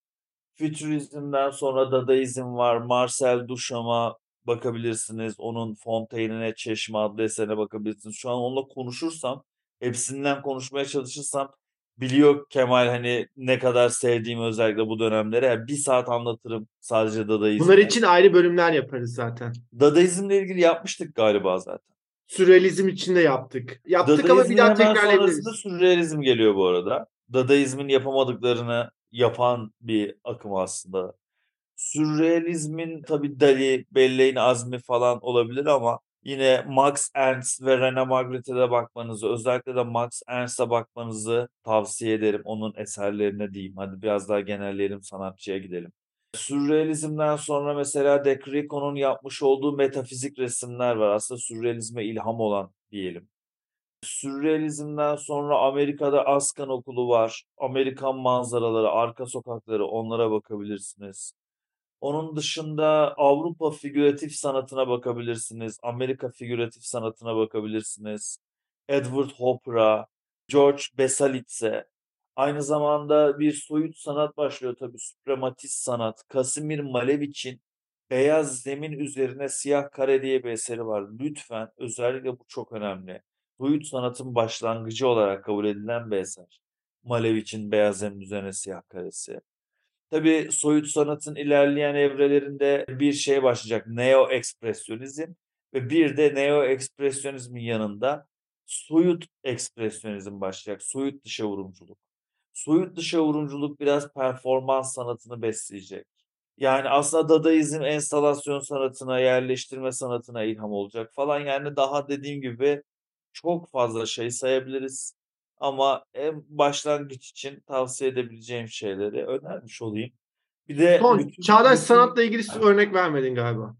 Fütürizmden sonra Dadaizm var. Marcel Duchamp'a bakabilirsiniz. Onun Fontaine'ine Çeşme adlı eserine bakabilirsiniz. Şu an onunla konuşursam, hepsinden konuşmaya çalışırsam biliyor Kemal hani ne kadar sevdiğimi özellikle bu dönemleri. Yani bir saat anlatırım sadece Dadaizm'i. Bunlar için ayrı bölümler yaparız zaten. Dadaizmle ilgili yapmıştık galiba zaten. Sürrealizm için de yaptık. Yaptık ama bir Dadaizmin daha tekrarlayabiliriz. sürrealizm geliyor bu arada. Dadaizmin yapamadıklarını yapan bir akım aslında. Sürrealizmin tabii Dali, Belleğin Azmi falan olabilir ama yine Max Ernst ve René Magritte'e de bakmanızı, özellikle de Max Ernst'e bakmanızı tavsiye ederim. Onun eserlerine diyeyim. Hadi biraz daha genelleyelim, sanatçıya gidelim. Sürrealizmden sonra mesela De Crico'nun yapmış olduğu metafizik resimler var. Aslında sürrealizme ilham olan diyelim. Sürrealizmden sonra Amerika'da Askan Okulu var. Amerikan manzaraları, arka sokakları onlara bakabilirsiniz. Onun dışında Avrupa figüratif sanatına bakabilirsiniz. Amerika figüratif sanatına bakabilirsiniz. Edward Hopper'a, George Besalits'e. Aynı zamanda bir soyut sanat başlıyor tabii. Suprematist sanat. Kasimir Malevich'in Beyaz Zemin Üzerine Siyah Kare diye bir eseri var. Lütfen özellikle bu çok önemli. Soyut sanatın başlangıcı olarak kabul edilen bir eser. Malevich'in Beyaz Zemin Üzerine Siyah Karesi. Tabii soyut sanatın ilerleyen evrelerinde bir şey başlayacak. Neo ekspresyonizm ve bir de neo ekspresyonizmin yanında soyut ekspresyonizm başlayacak. Soyut dışa vurumculuk. Soyut dışa vurumculuk biraz performans sanatını besleyecek. Yani aslında Dadaizm enstalasyon sanatına, yerleştirme sanatına ilham olacak falan. Yani daha dediğim gibi çok fazla şey sayabiliriz. Ama en başlangıç için tavsiye edebileceğim şeyleri önermiş olayım. Bir de Son, bütün- çağdaş bütün- sanatla ilgili örnek vermedin galiba.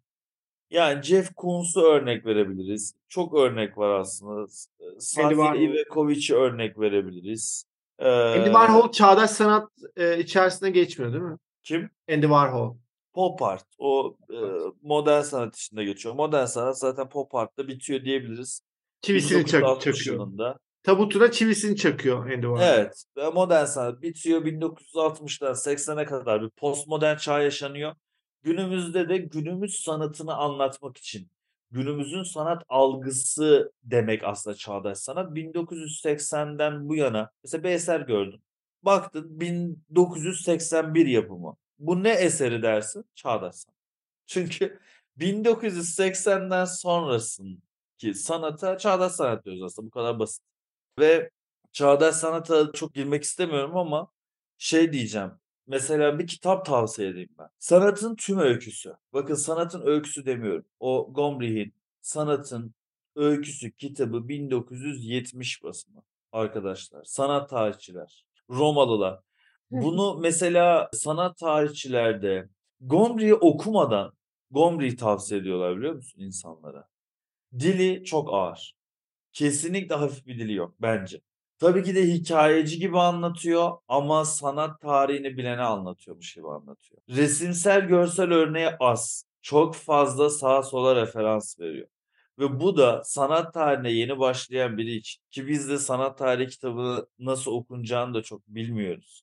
yani Jeff Koons'u örnek verebiliriz. Çok örnek var aslında. Warhol. Safir Ivekovic'i örnek verebiliriz. Ee, Andy Warhol çağdaş sanat e, içerisine geçmiyor değil mi? Kim? Andy Warhol. Pop art. O e, modern sanat içinde geçiyor. Modern sanat zaten pop art'ta bitiyor diyebiliriz. Çivisini çak, 1960 çakıyor. yılında. Tabutuna çivisini çakıyor Andy Warhol. Evet. ve Modern sanat bitiyor. 1960'dan 80'e kadar bir postmodern çağ yaşanıyor. Günümüzde de günümüz sanatını anlatmak için günümüzün sanat algısı demek aslında çağdaş sanat. 1980'den bu yana mesela bir eser gördün. Baktın 1981 yapımı. Bu ne eseri dersin? Çağdaş sanat. Çünkü 1980'den sonrasındaki sanata çağdaş sanat diyoruz aslında. Bu kadar basit. Ve çağdaş sanata çok girmek istemiyorum ama şey diyeceğim. Mesela bir kitap tavsiye edeyim ben. Sanatın tüm öyküsü. Bakın sanatın öyküsü demiyorum. O Gombrich'in Sanatın Öyküsü kitabı 1970 basımı arkadaşlar. Sanat tarihçiler, Romalılar. Bunu mesela sanat tarihçilerde Gombrich'i okumadan Gombrich'i tavsiye ediyorlar biliyor musun insanlara? Dili çok ağır. Kesinlikle hafif bir dili yok bence. Tabii ki de hikayeci gibi anlatıyor ama sanat tarihini bilene anlatıyormuş gibi anlatıyor. Resimsel görsel örneği az. Çok fazla sağa sola referans veriyor. Ve bu da sanat tarihine yeni başlayan biri için ki biz de sanat tarihi kitabını nasıl okunacağını da çok bilmiyoruz.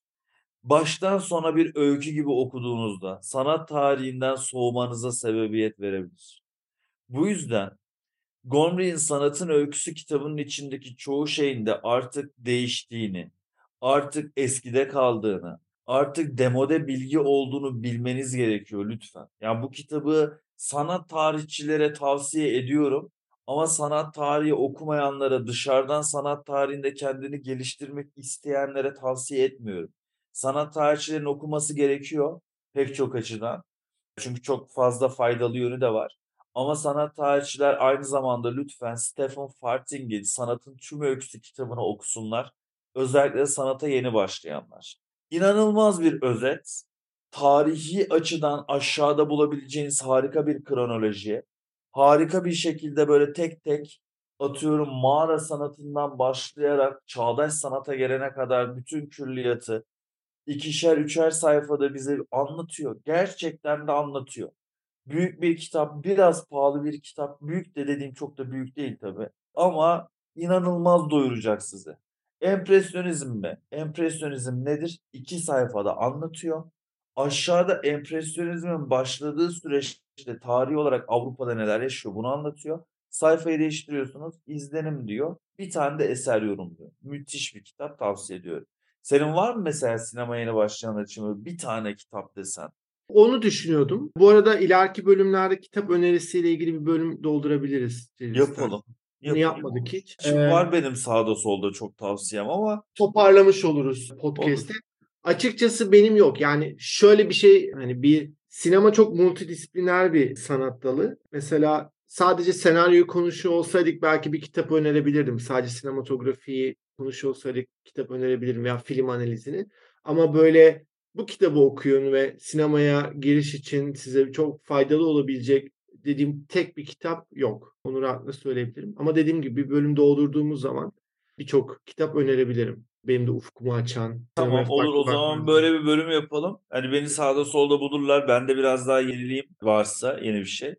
Baştan sona bir öykü gibi okuduğunuzda sanat tarihinden soğumanıza sebebiyet verebilir. Bu yüzden Gombrich'in Sanatın Öyküsü kitabının içindeki çoğu şeyin de artık değiştiğini, artık eskide kaldığını, artık demode bilgi olduğunu bilmeniz gerekiyor lütfen. Yani bu kitabı sanat tarihçilere tavsiye ediyorum Ama sanat tarihi okumayanlara, dışarıdan sanat tarihinde kendini geliştirmek isteyenlere tavsiye etmiyorum. Sanat tarihçilerin okuması gerekiyor pek çok açıdan. Çünkü çok fazla faydalı yönü de var. Ama sanat tarihçiler aynı zamanda lütfen Stephen Farthing'in Sanatın Tüm Öyküsü kitabını okusunlar. Özellikle sanata yeni başlayanlar. İnanılmaz bir özet. Tarihi açıdan aşağıda bulabileceğiniz harika bir kronoloji. Harika bir şekilde böyle tek tek atıyorum mağara sanatından başlayarak çağdaş sanata gelene kadar bütün külliyatı ikişer üçer sayfada bize anlatıyor. Gerçekten de anlatıyor. Büyük bir kitap, biraz pahalı bir kitap. Büyük de dediğim çok da büyük değil tabii. Ama inanılmaz doyuracak sizi. Empresyonizm mi? Empresyonizm nedir? İki sayfada anlatıyor. Aşağıda empresyonizmin başladığı süreçte tarihi olarak Avrupa'da neler yaşıyor bunu anlatıyor. Sayfayı değiştiriyorsunuz, izlenim diyor. Bir tane de eser yorumluyor. Müthiş bir kitap tavsiye ediyorum. Senin var mı mesela sinema yeni başlayanlar için bir tane kitap desen? Onu düşünüyordum. Bu arada ileriki bölümlerde kitap önerisiyle ilgili bir bölüm doldurabiliriz. Yapalım. Bunu yapmadık hiç. Şimdi Ee, var benim sağda solda çok tavsiyem ama toparlamış oluruz podcast'te. Açıkçası benim yok. Yani şöyle bir şey hani bir sinema çok multidisipliner bir sanat dalı. Mesela sadece senaryoyu konuşuyor olsaydık belki bir kitap önerebilirdim. Sadece sinematografiyi konuşuyor olsaydık kitap önerebilirim veya film analizini. Ama böyle bu kitabı okuyun ve sinemaya giriş için size çok faydalı olabilecek dediğim tek bir kitap yok. Onu rahatlıkla söyleyebilirim. Ama dediğim gibi bir bölüm doldurduğumuz zaman birçok kitap önerebilirim. Benim de ufkumu açan. Tamam olur o zaman böyle bir bölüm yapalım. Hani beni sağda solda bulurlar. Ben de biraz daha yenileyim varsa yeni bir şey.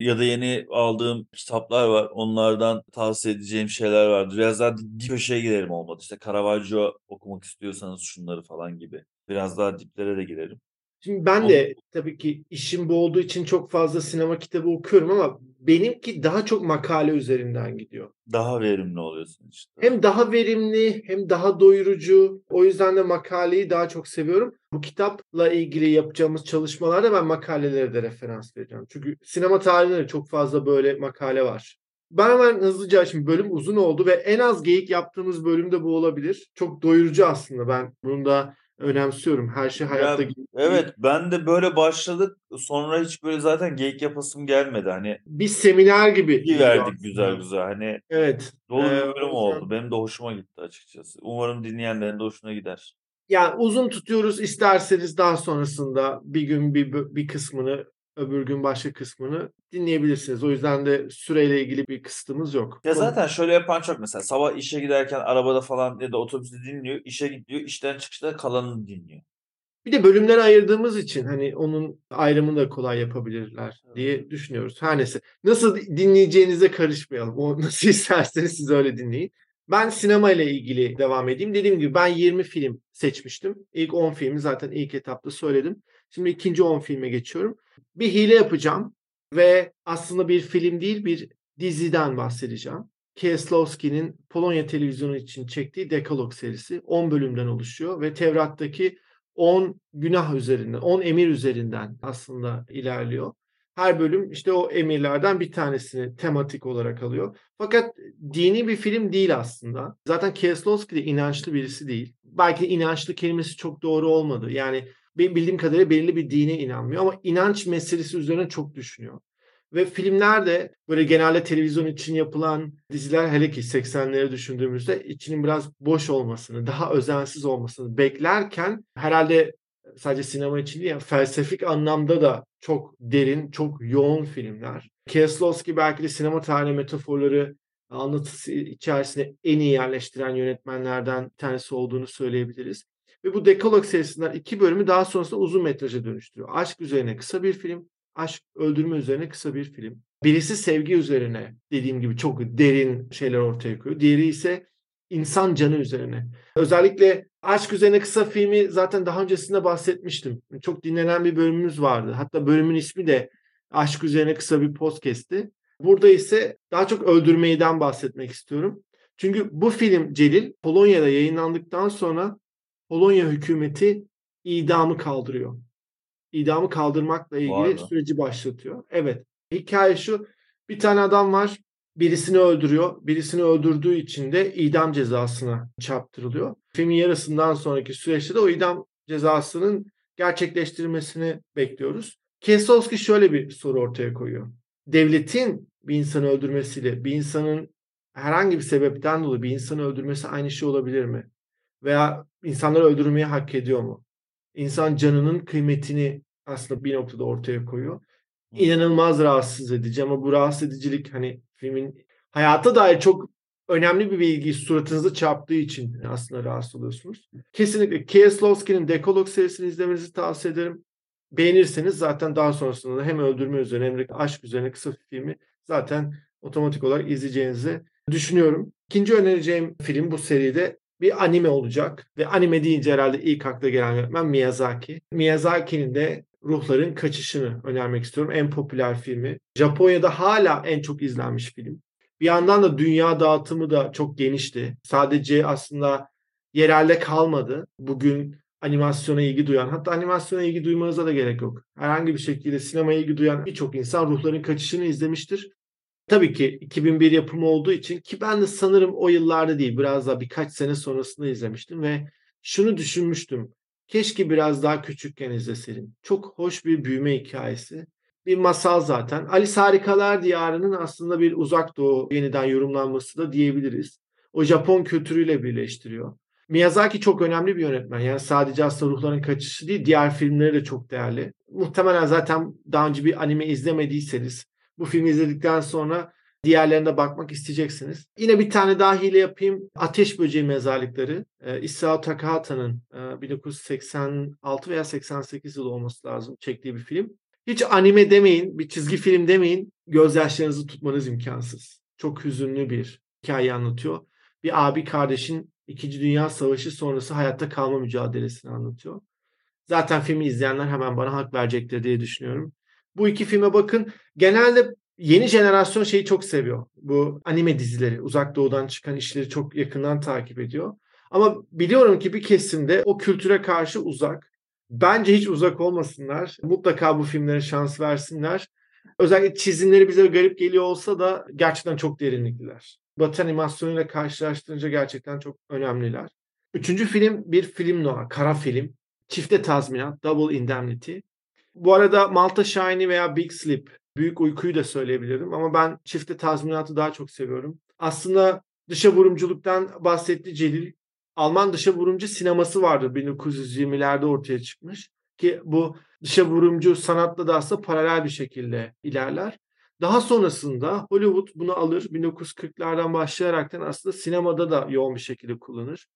Ya da yeni aldığım kitaplar var. Onlardan tavsiye edeceğim şeyler vardır. Biraz daha dip köşeye girerim olmadı. İşte Caravaggio okumak istiyorsanız şunları falan gibi. Biraz daha diplere de girerim. Şimdi ben de tabii ki işim bu olduğu için çok fazla sinema kitabı okuyorum ama benimki daha çok makale üzerinden gidiyor. Daha verimli oluyorsun işte. Hem daha verimli hem daha doyurucu. O yüzden de makaleyi daha çok seviyorum. Bu kitapla ilgili yapacağımız çalışmalarda ben makalelere de referans vereceğim. Çünkü sinema tarihinde de çok fazla böyle makale var. Ben hemen hızlıca şimdi bölüm uzun oldu ve en az geyik yaptığımız bölüm de bu olabilir. Çok doyurucu aslında ben bunu da önemsiyorum. Her şey hayatta Ya, gibi. Evet ben de böyle başladık. Sonra hiç böyle zaten geyik yapasım gelmedi. Hani Bir seminer gibi. gidiyor verdik güzel güzel. Hani Evet. dolu Ee, bir bölüm yüzden- oldu. Benim de hoşuma gitti açıkçası. Umarım dinleyenlerin de hoşuna gider. Yani uzun tutuyoruz isterseniz daha sonrasında bir gün bir, bir kısmını öbür gün başka kısmını dinleyebilirsiniz. O yüzden de süreyle ilgili bir kısıtımız yok. Ya zaten şöyle yapan çok mesela sabah işe giderken arabada falan ya da otobüste dinliyor, işe gidiyor, işten çıkışta kalanını dinliyor. Bir de bölümlere ayırdığımız için hani onun ayrımını da kolay yapabilirler diye düşünüyoruz. Her neyse. Nasıl dinleyeceğinize karışmayalım. O nasıl isterseniz siz öyle dinleyin. Ben sinema ile ilgili devam edeyim. Dediğim gibi ben 20 film seçmiştim. İlk 10 filmi zaten ilk etapta söyledim. Şimdi ikinci 10 filme geçiyorum. Bir hile yapacağım ve aslında bir film değil bir diziden bahsedeceğim. Kieslowski'nin Polonya televizyonu için çektiği Dekalog serisi 10 bölümden oluşuyor ve Tevrat'taki 10 günah üzerinden, 10 emir üzerinden aslında ilerliyor. Her bölüm işte o emirlerden bir tanesini tematik olarak alıyor. Fakat dini bir film değil aslında. Zaten Kieslowski de inançlı birisi değil. Belki inançlı kelimesi çok doğru olmadı. Yani bildiğim kadarıyla belirli bir dine inanmıyor ama inanç meselesi üzerine çok düşünüyor. Ve filmlerde böyle genelde televizyon için yapılan diziler hele ki 80'leri düşündüğümüzde içinin biraz boş olmasını, daha özensiz olmasını beklerken herhalde sadece sinema için değil, yani felsefik anlamda da çok derin, çok yoğun filmler. Kieslowski belki de sinema tarihi metaforları anlatısı içerisinde en iyi yerleştiren yönetmenlerden bir tanesi olduğunu söyleyebiliriz. Ve bu Dekalog serisinden iki bölümü daha sonrasında uzun metraja dönüştürüyor. Aşk üzerine kısa bir film, aşk öldürme üzerine kısa bir film. Birisi sevgi üzerine dediğim gibi çok derin şeyler ortaya koyuyor. Diğeri ise insan canı üzerine. Özellikle aşk üzerine kısa filmi zaten daha öncesinde bahsetmiştim. Çok dinlenen bir bölümümüz vardı. Hatta bölümün ismi de aşk üzerine kısa bir podcast'ti. Burada ise daha çok öldürmeyden bahsetmek istiyorum. Çünkü bu film Celil Polonya'da yayınlandıktan sonra Polonya hükümeti idamı kaldırıyor. İdamı kaldırmakla ilgili süreci başlatıyor. Evet. Hikaye şu. Bir tane adam var. birisini öldürüyor. Birisini öldürdüğü için de idam cezasına çarptırılıyor. Filmin yarısından sonraki süreçte de o idam cezasının gerçekleştirilmesini bekliyoruz. Kieslowski şöyle bir soru ortaya koyuyor. Devletin bir insanı öldürmesiyle bir insanın herhangi bir sebepten dolayı bir insanı öldürmesi aynı şey olabilir mi? Veya insanları öldürmeyi hak ediyor mu? İnsan canının kıymetini aslında bir noktada ortaya koyuyor. İnanılmaz rahatsız edici ama bu rahatsız edicilik hani filmin hayata dair çok önemli bir bilgi suratınızda çarptığı için aslında rahatsız oluyorsunuz. Kesinlikle Kieslowski'nin Dekolog serisini izlemenizi tavsiye ederim. Beğenirseniz zaten daha sonrasında da hem öldürme üzerine hem de aşk üzerine kısa filmi zaten otomatik olarak izleyeceğinizi düşünüyorum. İkinci önereceğim film bu seride bir anime olacak. Ve anime deyince herhalde ilk akla gelen yönetmen Miyazaki. Miyazaki'nin de Ruhların Kaçışını önermek istiyorum. En popüler filmi. Japonya'da hala en çok izlenmiş film. Bir yandan da dünya dağıtımı da çok genişti. Sadece aslında yerelde kalmadı. Bugün animasyona ilgi duyan, hatta animasyona ilgi duymanıza da gerek yok. Herhangi bir şekilde sinemaya ilgi duyan birçok insan Ruhların Kaçışını izlemiştir. Tabii ki 2001 yapımı olduğu için ki ben de sanırım o yıllarda değil biraz daha birkaç sene sonrasında izlemiştim ve şunu düşünmüştüm. Keşke biraz daha küçükken izleseydim. Çok hoş bir büyüme hikayesi. Bir masal zaten. Alice Harikalar Diyarı'nın aslında bir uzak doğu yeniden yorumlanması da diyebiliriz. O Japon kültürüyle birleştiriyor. Miyazaki çok önemli bir yönetmen. Yani sadece aslında Ruhların Kaçışı değil, diğer filmleri de çok değerli. Muhtemelen zaten daha önce bir anime izlemediyseniz bu filmi izledikten sonra diğerlerine bakmak isteyeceksiniz. Yine bir tane daha hile yapayım. Ateş Böceği Mezarlıkları. E, Isao Takahata'nın e, 1986 veya 88 yılı olması lazım çektiği bir film. Hiç anime demeyin, bir çizgi film demeyin. Gözyaşlarınızı tutmanız imkansız. Çok hüzünlü bir hikaye anlatıyor. Bir abi kardeşin İkinci Dünya Savaşı sonrası hayatta kalma mücadelesini anlatıyor. Zaten filmi izleyenler hemen bana hak verecektir diye düşünüyorum. Bu iki filme bakın. Genelde yeni jenerasyon şeyi çok seviyor. Bu anime dizileri, uzak doğudan çıkan işleri çok yakından takip ediyor. Ama biliyorum ki bir kesimde o kültüre karşı uzak. Bence hiç uzak olmasınlar. Mutlaka bu filmlere şans versinler. Özellikle çizimleri bize garip geliyor olsa da gerçekten çok derinlikliler. Batı animasyonuyla karşılaştırınca gerçekten çok önemliler. Üçüncü film bir film noir, kara film. Çifte tazminat, Double Indemnity. Bu arada Malta Shiny veya Big Sleep, Büyük Uykuyu da söyleyebilirim ama ben çifte tazminatı daha çok seviyorum. Aslında dışa vurumculuktan bahsetti Celil. Alman dışa vurumcu sineması vardı 1920'lerde ortaya çıkmış. Ki bu dışa vurumcu sanatla da aslında paralel bir şekilde ilerler. Daha sonrasında Hollywood bunu alır 1940'lardan başlayaraktan aslında sinemada da yoğun bir şekilde kullanır.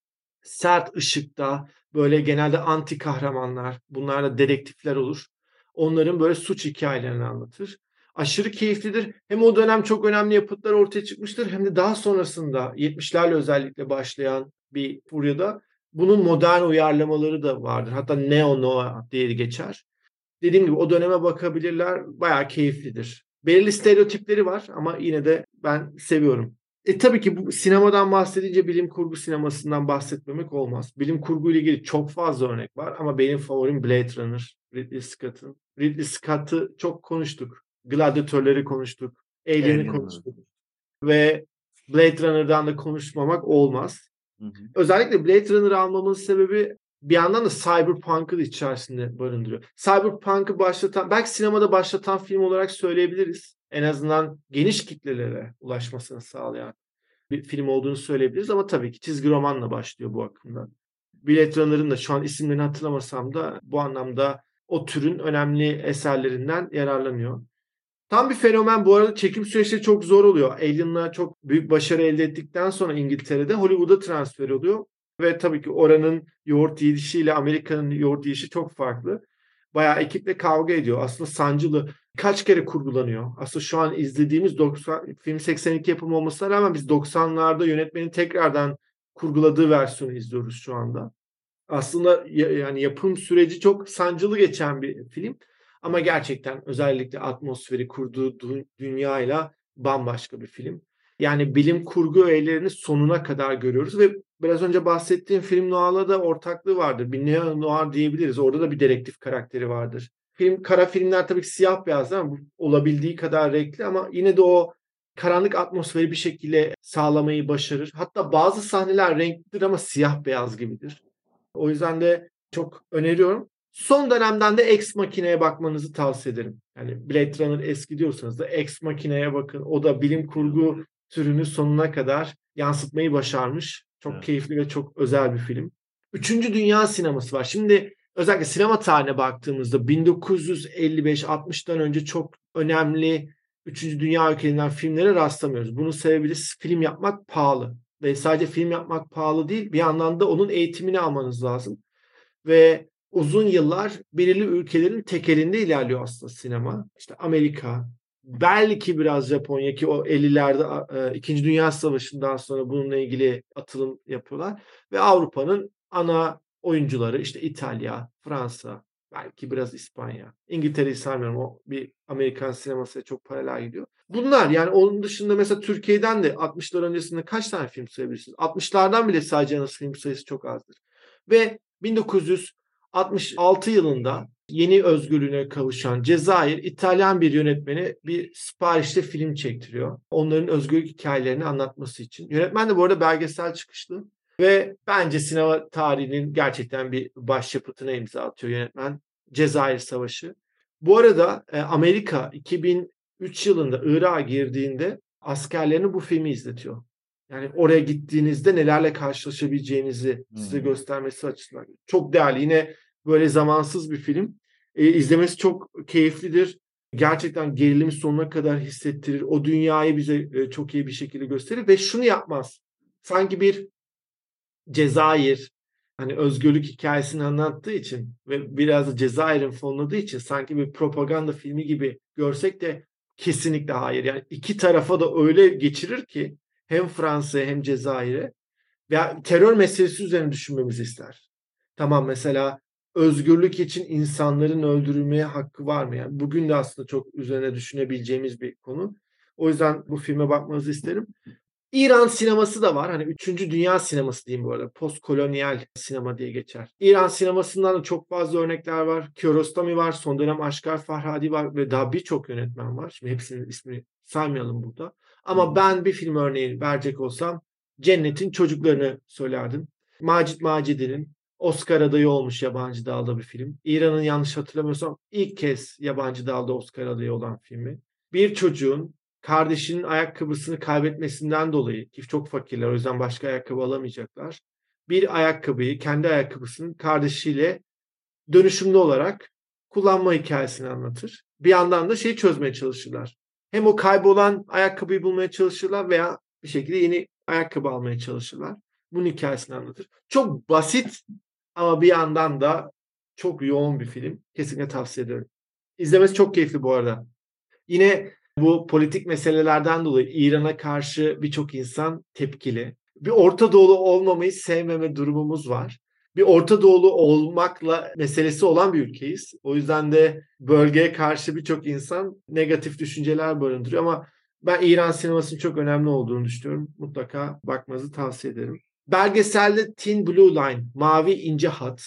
Sert ışıkta böyle genelde anti kahramanlar, bunlar da dedektifler olur. Onların böyle suç hikayelerini anlatır. Aşırı keyiflidir. Hem o dönem çok önemli yapıtlar ortaya çıkmıştır hem de daha sonrasında 70'lerle özellikle başlayan bir furyada bunun modern uyarlamaları da vardır. Hatta neo noir diye geçer. Dediğim gibi o döneme bakabilirler. Bayağı keyiflidir. Belirli stereotipleri var ama yine de ben seviyorum. E tabii ki bu sinemadan bahsedince bilim kurgu sinemasından bahsetmemek olmaz. Bilim kurgu ile ilgili çok fazla örnek var ama benim favorim Blade Runner, Ridley Scott'ın. Ridley Scott'ı çok konuştuk. Gladyatörleri konuştuk. Alien'i Alien konuştuk. Ve Blade Runner'dan da konuşmamak olmaz. Hı hı. Özellikle Blade Runner'ı almamın sebebi bir yandan da Cyberpunk'ı da içerisinde barındırıyor. Cyberpunk'ı başlatan, belki sinemada başlatan film olarak söyleyebiliriz. En azından geniş kitlelere ulaşmasını sağlayan bir film olduğunu söyleyebiliriz ama tabii ki çizgi romanla başlıyor bu akımdan. Blade Runner'ın da şu an isimlerini hatırlamasam da bu anlamda o türün önemli eserlerinden yararlanıyor. Tam bir fenomen bu arada çekim süreçleri çok zor oluyor. Alien'la çok büyük başarı elde ettikten sonra İngiltere'de Hollywood'a transfer oluyor. Ve tabii ki oranın yoğurt yiyişiyle Amerika'nın yoğurt yiyişi çok farklı. Bayağı ekiple kavga ediyor. Aslında sancılı. Kaç kere kurgulanıyor. Aslında şu an izlediğimiz 90, film 82 yapımı olmasına rağmen biz 90'larda yönetmenin tekrardan kurguladığı versiyonu izliyoruz şu anda. Aslında ya- yani yapım süreci çok sancılı geçen bir film. Ama gerçekten özellikle atmosferi kurduğu dü- dünyayla bambaşka bir film. Yani bilim kurgu öğelerini sonuna kadar görüyoruz ve biraz önce bahsettiğim film noir'la da ortaklığı vardır. Bir neo noir diyebiliriz. Orada da bir dedektif karakteri vardır. Film kara filmler tabii ki siyah beyaz ama olabildiği kadar renkli ama yine de o karanlık atmosferi bir şekilde sağlamayı başarır. Hatta bazı sahneler renklidir ama siyah beyaz gibidir. O yüzden de çok öneriyorum. Son dönemden de Ex Makina'ya bakmanızı tavsiye ederim. Yani Blade Runner eski diyorsanız da Ex Makina'ya bakın. O da bilim kurgu türünü sonuna kadar yansıtmayı başarmış. Çok Evet. keyifli ve çok özel bir film. Üçüncü Dünya sineması var. Şimdi özellikle sinema tarihine baktığımızda 1955-60'tan önce çok önemli Üçüncü Dünya ülkelerinden filmlere rastlamıyoruz. Bunun sebebi de film yapmak pahalı. Ve sadece film yapmak pahalı değil, bir yandan da onun eğitimini almanız lazım. Ve uzun yıllar belirli ülkelerin tekelinde ilerliyor aslında sinema. İşte Amerika, belki biraz Japonya ki o 50'lerde e, İkinci Dünya Savaşı'ndan sonra bununla ilgili atılım yapıyorlar. Ve Avrupa'nın ana oyuncuları işte İtalya, Fransa, belki biraz İspanya. İngiltere'yi saymıyorum. O bir Amerikan sinemasıyla çok paralel gidiyor. Bunlar yani onun dışında mesela Türkiye'den de 60'lar öncesinde kaç tane film sayabilirsiniz? 60'lardan bile sadece film sayısı çok azdır. Ve 1966 yılında yeni özgürlüğüne kavuşan Cezayir İtalyan bir yönetmeni bir siparişte film çektiriyor. Onların özgürlük hikayelerini anlatması için. Yönetmen de bu arada belgesel çıkışlı ve bence sinema tarihinin gerçekten bir başyapıtına imza atıyor yönetmen Cezayir Savaşı. Bu arada e, Amerika 2000 3 yılında Irak'a girdiğinde askerlerini bu filmi izletiyor. Yani oraya gittiğinizde nelerle karşılaşabileceğinizi hmm. size göstermesi açısından. Çok değerli. Yine böyle zamansız bir film. E, izlemesi çok keyiflidir. Gerçekten gerilimi sonuna kadar hissettirir. O dünyayı bize e, çok iyi bir şekilde gösterir ve şunu yapmaz. Sanki bir Cezayir hani özgürlük hikayesini anlattığı için ve biraz da Cezayir'in fonladığı için sanki bir propaganda filmi gibi görsek de kesinlikle hayır. Yani iki tarafa da öyle geçirir ki hem Fransa'ya hem Cezayir'e veya terör meselesi üzerine düşünmemizi ister. Tamam mesela özgürlük için insanların öldürülmeye hakkı var mı? Yani bugün de aslında çok üzerine düşünebileceğimiz bir konu. O yüzden bu filme bakmanızı isterim. İran sineması da var. Hani 3. Dünya sineması diyeyim bu arada. Postkolonyal sinema diye geçer. İran sinemasından da çok fazla örnekler var. Kiarostami var. Son dönem Aşkar Farhadi var. Ve daha birçok yönetmen var. Şimdi hepsinin ismini saymayalım burada. Ama ben bir film örneği verecek olsam Cennetin Çocuklarını söylerdim. Macit Macidi'nin Oscar adayı olmuş yabancı dalda bir film. İran'ın yanlış hatırlamıyorsam ilk kez yabancı dalda Oscar adayı olan filmi. Bir çocuğun kardeşinin ayakkabısını kaybetmesinden dolayı ki çok fakirler o yüzden başka ayakkabı alamayacaklar. Bir ayakkabıyı kendi ayakkabısının kardeşiyle dönüşümlü olarak kullanma hikayesini anlatır. Bir yandan da şeyi çözmeye çalışırlar. Hem o kaybolan ayakkabıyı bulmaya çalışırlar veya bir şekilde yeni ayakkabı almaya çalışırlar. Bunun hikayesini anlatır. Çok basit ama bir yandan da çok yoğun bir film. Kesinlikle tavsiye ederim. İzlemesi çok keyifli bu arada. Yine bu politik meselelerden dolayı İran'a karşı birçok insan tepkili. Bir Orta Doğulu olmamayı sevmeme durumumuz var. Bir Orta Doğulu olmakla meselesi olan bir ülkeyiz. O yüzden de bölgeye karşı birçok insan negatif düşünceler barındırıyor ama ben İran sinemasının çok önemli olduğunu düşünüyorum. Mutlaka bakmanızı tavsiye ederim. Belgeselde Thin Blue Line, Mavi İnce Hat,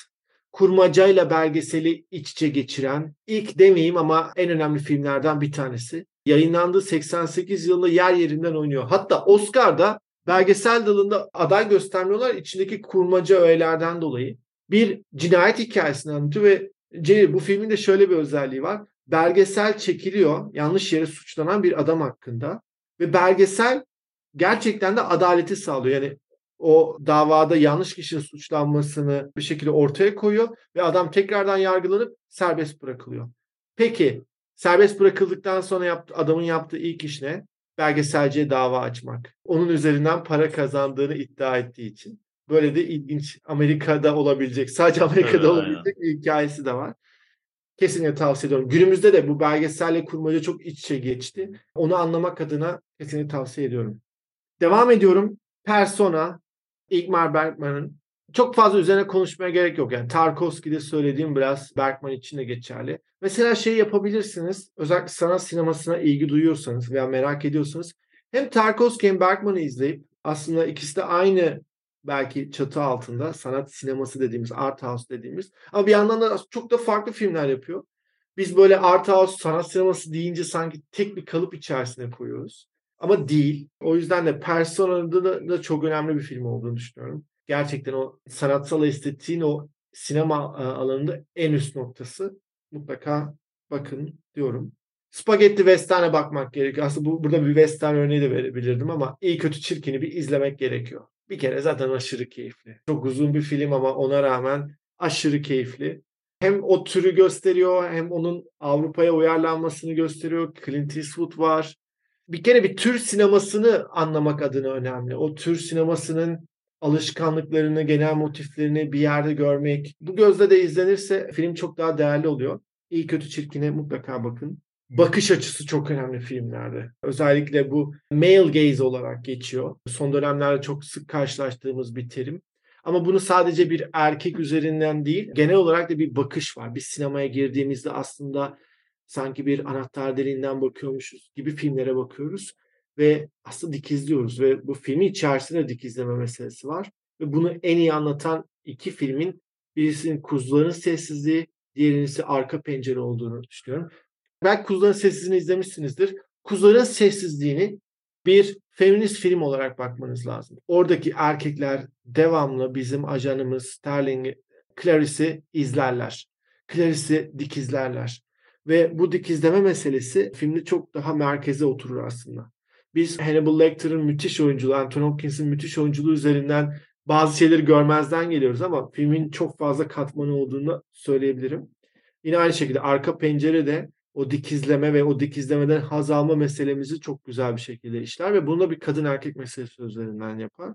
kurmacayla belgeseli iç içe geçiren ilk demeyeyim ama en önemli filmlerden bir tanesi. Yayınlandığı 88 yılında yer yerinden oynuyor. Hatta Oscar'da belgesel dalında aday göstermiyorlar içindeki kurmaca öğelerden dolayı. Bir cinayet hikayesini anlatıyor ve Celil bu filmin de şöyle bir özelliği var. Belgesel çekiliyor yanlış yere suçlanan bir adam hakkında ve belgesel gerçekten de adaleti sağlıyor. Yani o davada yanlış kişinin suçlanmasını bir şekilde ortaya koyuyor ve adam tekrardan yargılanıp serbest bırakılıyor. Peki serbest bırakıldıktan sonra yaptı, adamın yaptığı ilk iş ne? Belgeselciye dava açmak. Onun üzerinden para kazandığını iddia ettiği için. Böyle de ilginç Amerika'da olabilecek, sadece Amerika'da Evet, olabilecek bir hikayesi de var. Kesinlikle tavsiye ediyorum. Günümüzde de bu belgeselle kurmaca çok iç içe geçti. Onu anlamak adına kesinlikle tavsiye ediyorum. Devam ediyorum. Persona, Ingmar Bergman'ın çok fazla üzerine konuşmaya gerek yok. Yani Tarkovski'de söylediğim biraz Bergman için de geçerli. Mesela şey yapabilirsiniz. Özellikle sanat sinemasına ilgi duyuyorsanız veya merak ediyorsanız hem Tarkovski hem Bergman'ı izleyip aslında ikisi de aynı belki çatı altında sanat sineması dediğimiz, art house dediğimiz ama bir yandan da çok da farklı filmler yapıyor. Biz böyle art house, sanat sineması deyince sanki tek bir kalıp içerisine koyuyoruz. Ama değil. O yüzden de Persona'da da, da çok önemli bir film olduğunu düşünüyorum. Gerçekten o sanatsal estetiğin o sinema e, alanında en üst noktası. Mutlaka bakın diyorum. Spagetti Western'e bakmak gerekiyor. Aslında bu, burada bir Western örneği de verebilirdim ama iyi kötü çirkini bir izlemek gerekiyor. Bir kere zaten aşırı keyifli. Çok uzun bir film ama ona rağmen aşırı keyifli. Hem o türü gösteriyor hem onun Avrupa'ya uyarlanmasını gösteriyor. Clint Eastwood var. Bir kere bir tür sinemasını anlamak adına önemli. O tür sinemasının alışkanlıklarını, genel motiflerini bir yerde görmek. Bu gözle de izlenirse film çok daha değerli oluyor. İyi kötü çirkine mutlaka bakın. Bakış açısı çok önemli filmlerde. Özellikle bu male gaze olarak geçiyor. Son dönemlerde çok sık karşılaştığımız bir terim. Ama bunu sadece bir erkek üzerinden değil, genel olarak da bir bakış var. Biz sinemaya girdiğimizde aslında sanki bir anahtar deliğinden bakıyormuşuz gibi filmlere bakıyoruz ve aslında dikizliyoruz ve bu filmin içerisinde dikizleme meselesi var ve bunu en iyi anlatan iki filmin birisinin Kuzuların Sessizliği, diğerinin ise Arka Pencere olduğunu düşünüyorum. Belki Kuzuların Sessizliğini izlemişsinizdir. Kuzuların Sessizliğini bir feminist film olarak bakmanız lazım. Oradaki erkekler devamlı bizim ajanımız Sterling Clarice'i izlerler. Clarice'i dikizlerler. Ve bu dikizleme meselesi filmde çok daha merkeze oturur aslında. Biz Hannibal Lecter'ın müthiş oyunculuğu, Anthony Hopkins'in müthiş oyunculuğu üzerinden bazı şeyleri görmezden geliyoruz ama filmin çok fazla katmanı olduğunu söyleyebilirim. Yine aynı şekilde arka pencerede o dikizleme ve o dikizlemeden haz alma meselemizi çok güzel bir şekilde işler ve bunu da bir kadın erkek meselesi üzerinden yapar.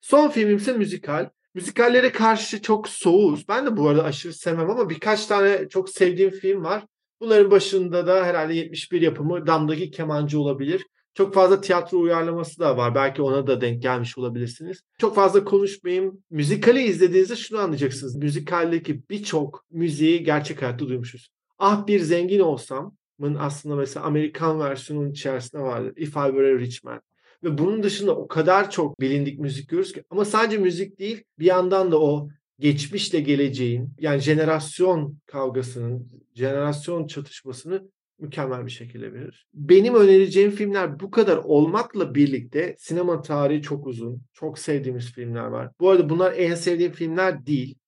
Son filmim ise müzikal. Müzikallere karşı çok soğuğuz. Ben de bu arada aşırı sevmem ama birkaç tane çok sevdiğim film var. Bunların başında da herhalde 71 yapımı Damdaki Kemancı olabilir. Çok fazla tiyatro uyarlaması da var. Belki ona da denk gelmiş olabilirsiniz. Çok fazla konuşmayayım. Müzikali izlediğinizde şunu anlayacaksınız. Müzikaldeki birçok müziği gerçek hayatta duymuşuz. Ah bir zengin olsam'ın aslında mesela Amerikan versiyonunun içerisinde vardır. If I Were a Rich Man. Ve bunun dışında o kadar çok bilindik müzik görüyoruz ki ama sadece müzik değil bir yandan da o geçmişle geleceğin yani jenerasyon kavgasının, jenerasyon çatışmasını mükemmel bir şekilde verir. Benim önereceğim filmler bu kadar olmakla birlikte sinema tarihi çok uzun. Çok sevdiğimiz filmler var. Bu arada bunlar en sevdiğim filmler değil.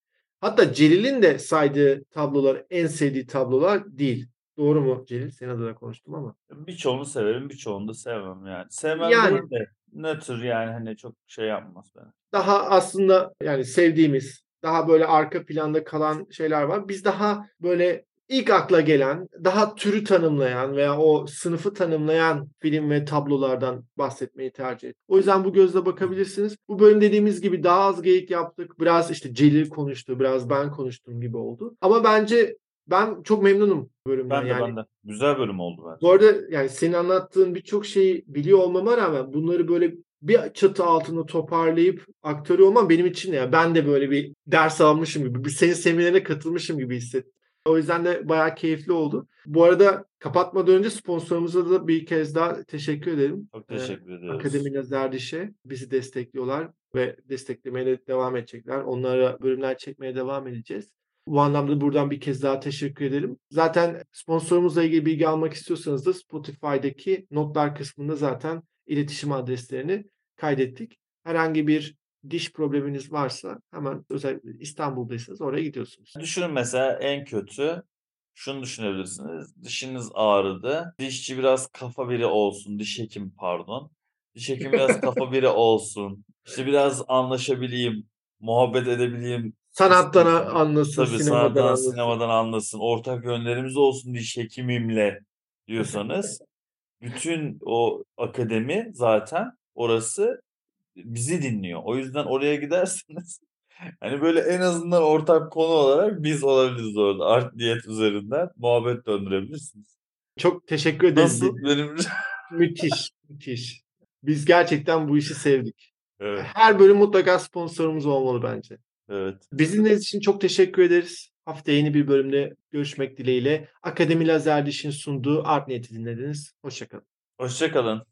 Hatta Celil'in de saydığı tablolar en sevdiği tablolar değil. Doğru mu Celil? Senin adına konuştum ama. Birçoğunu severim, birçoğunu da sevmem yani. Sevmem Yani. değil de nötr yani hani çok şey yapmaz beni. Daha aslında yani sevdiğimiz, daha böyle arka planda kalan şeyler var. Biz daha böyle ilk akla gelen, daha türü tanımlayan veya o sınıfı tanımlayan film ve tablolardan bahsetmeyi tercih ettim. O yüzden bu gözle bakabilirsiniz. Bu bölüm dediğimiz gibi daha az geyik yaptık. Biraz işte Celil konuştu, biraz ben konuştum gibi oldu. Ama bence ben çok memnunum bölümden. Ben de yani ben de. Güzel bölüm oldu bence. bu arada yani senin anlattığın birçok şeyi biliyor olmama rağmen bunları böyle bir çatı altında toparlayıp aktörü olmam benim için ya ben de böyle bir ders almışım gibi, bir senin seminerine katılmışım gibi hissettim. O yüzden de bayağı keyifli oldu. Bu arada kapatmadan önce sponsorumuza da bir kez daha teşekkür ederim. Çok Ee, teşekkür ediyoruz. Akademi Lazer Diş'e bizi destekliyorlar ve desteklemeye de devam edecekler. Onlara bölümler çekmeye devam edeceğiz. Bu anlamda buradan bir kez daha teşekkür ederim. Zaten sponsorumuzla ilgili bilgi almak istiyorsanız da Spotify'daki notlar kısmında zaten iletişim adreslerini kaydettik. Herhangi bir diş probleminiz varsa hemen özellikle İstanbul'daysanız oraya gidiyorsunuz. Düşünün mesela en kötü şunu düşünebilirsiniz. Dişiniz ağrıdı. Dişçi biraz kafa biri olsun. Diş hekimi pardon. Diş hekimi biraz kafa biri olsun. İşte biraz anlaşabileyim. Muhabbet edebileyim. Sanattan anlasın, Tabii sinemadan sanattan, anlasın. sinemadan anlasın. Ortak yönlerimiz olsun diş hekimimle diyorsanız bütün o akademi zaten orası bizi dinliyor. O yüzden oraya giderseniz hani böyle en azından ortak konu olarak biz olabiliriz orada. Art niyet üzerinden muhabbet döndürebilirsiniz. Çok teşekkür ederim. Nasıl? Benim Müthiş, müthiş. Biz gerçekten bu işi sevdik. Evet, Her bölüm mutlaka sponsorumuz olmalı bence. evet. Bizimle için çok teşekkür ederiz. Haftaya yeni bir bölümde görüşmek dileğiyle. Akademi Lazer Diş'in sunduğu Art Niyet'i dinlediniz. Hoşçakalın. Hoşça kalın.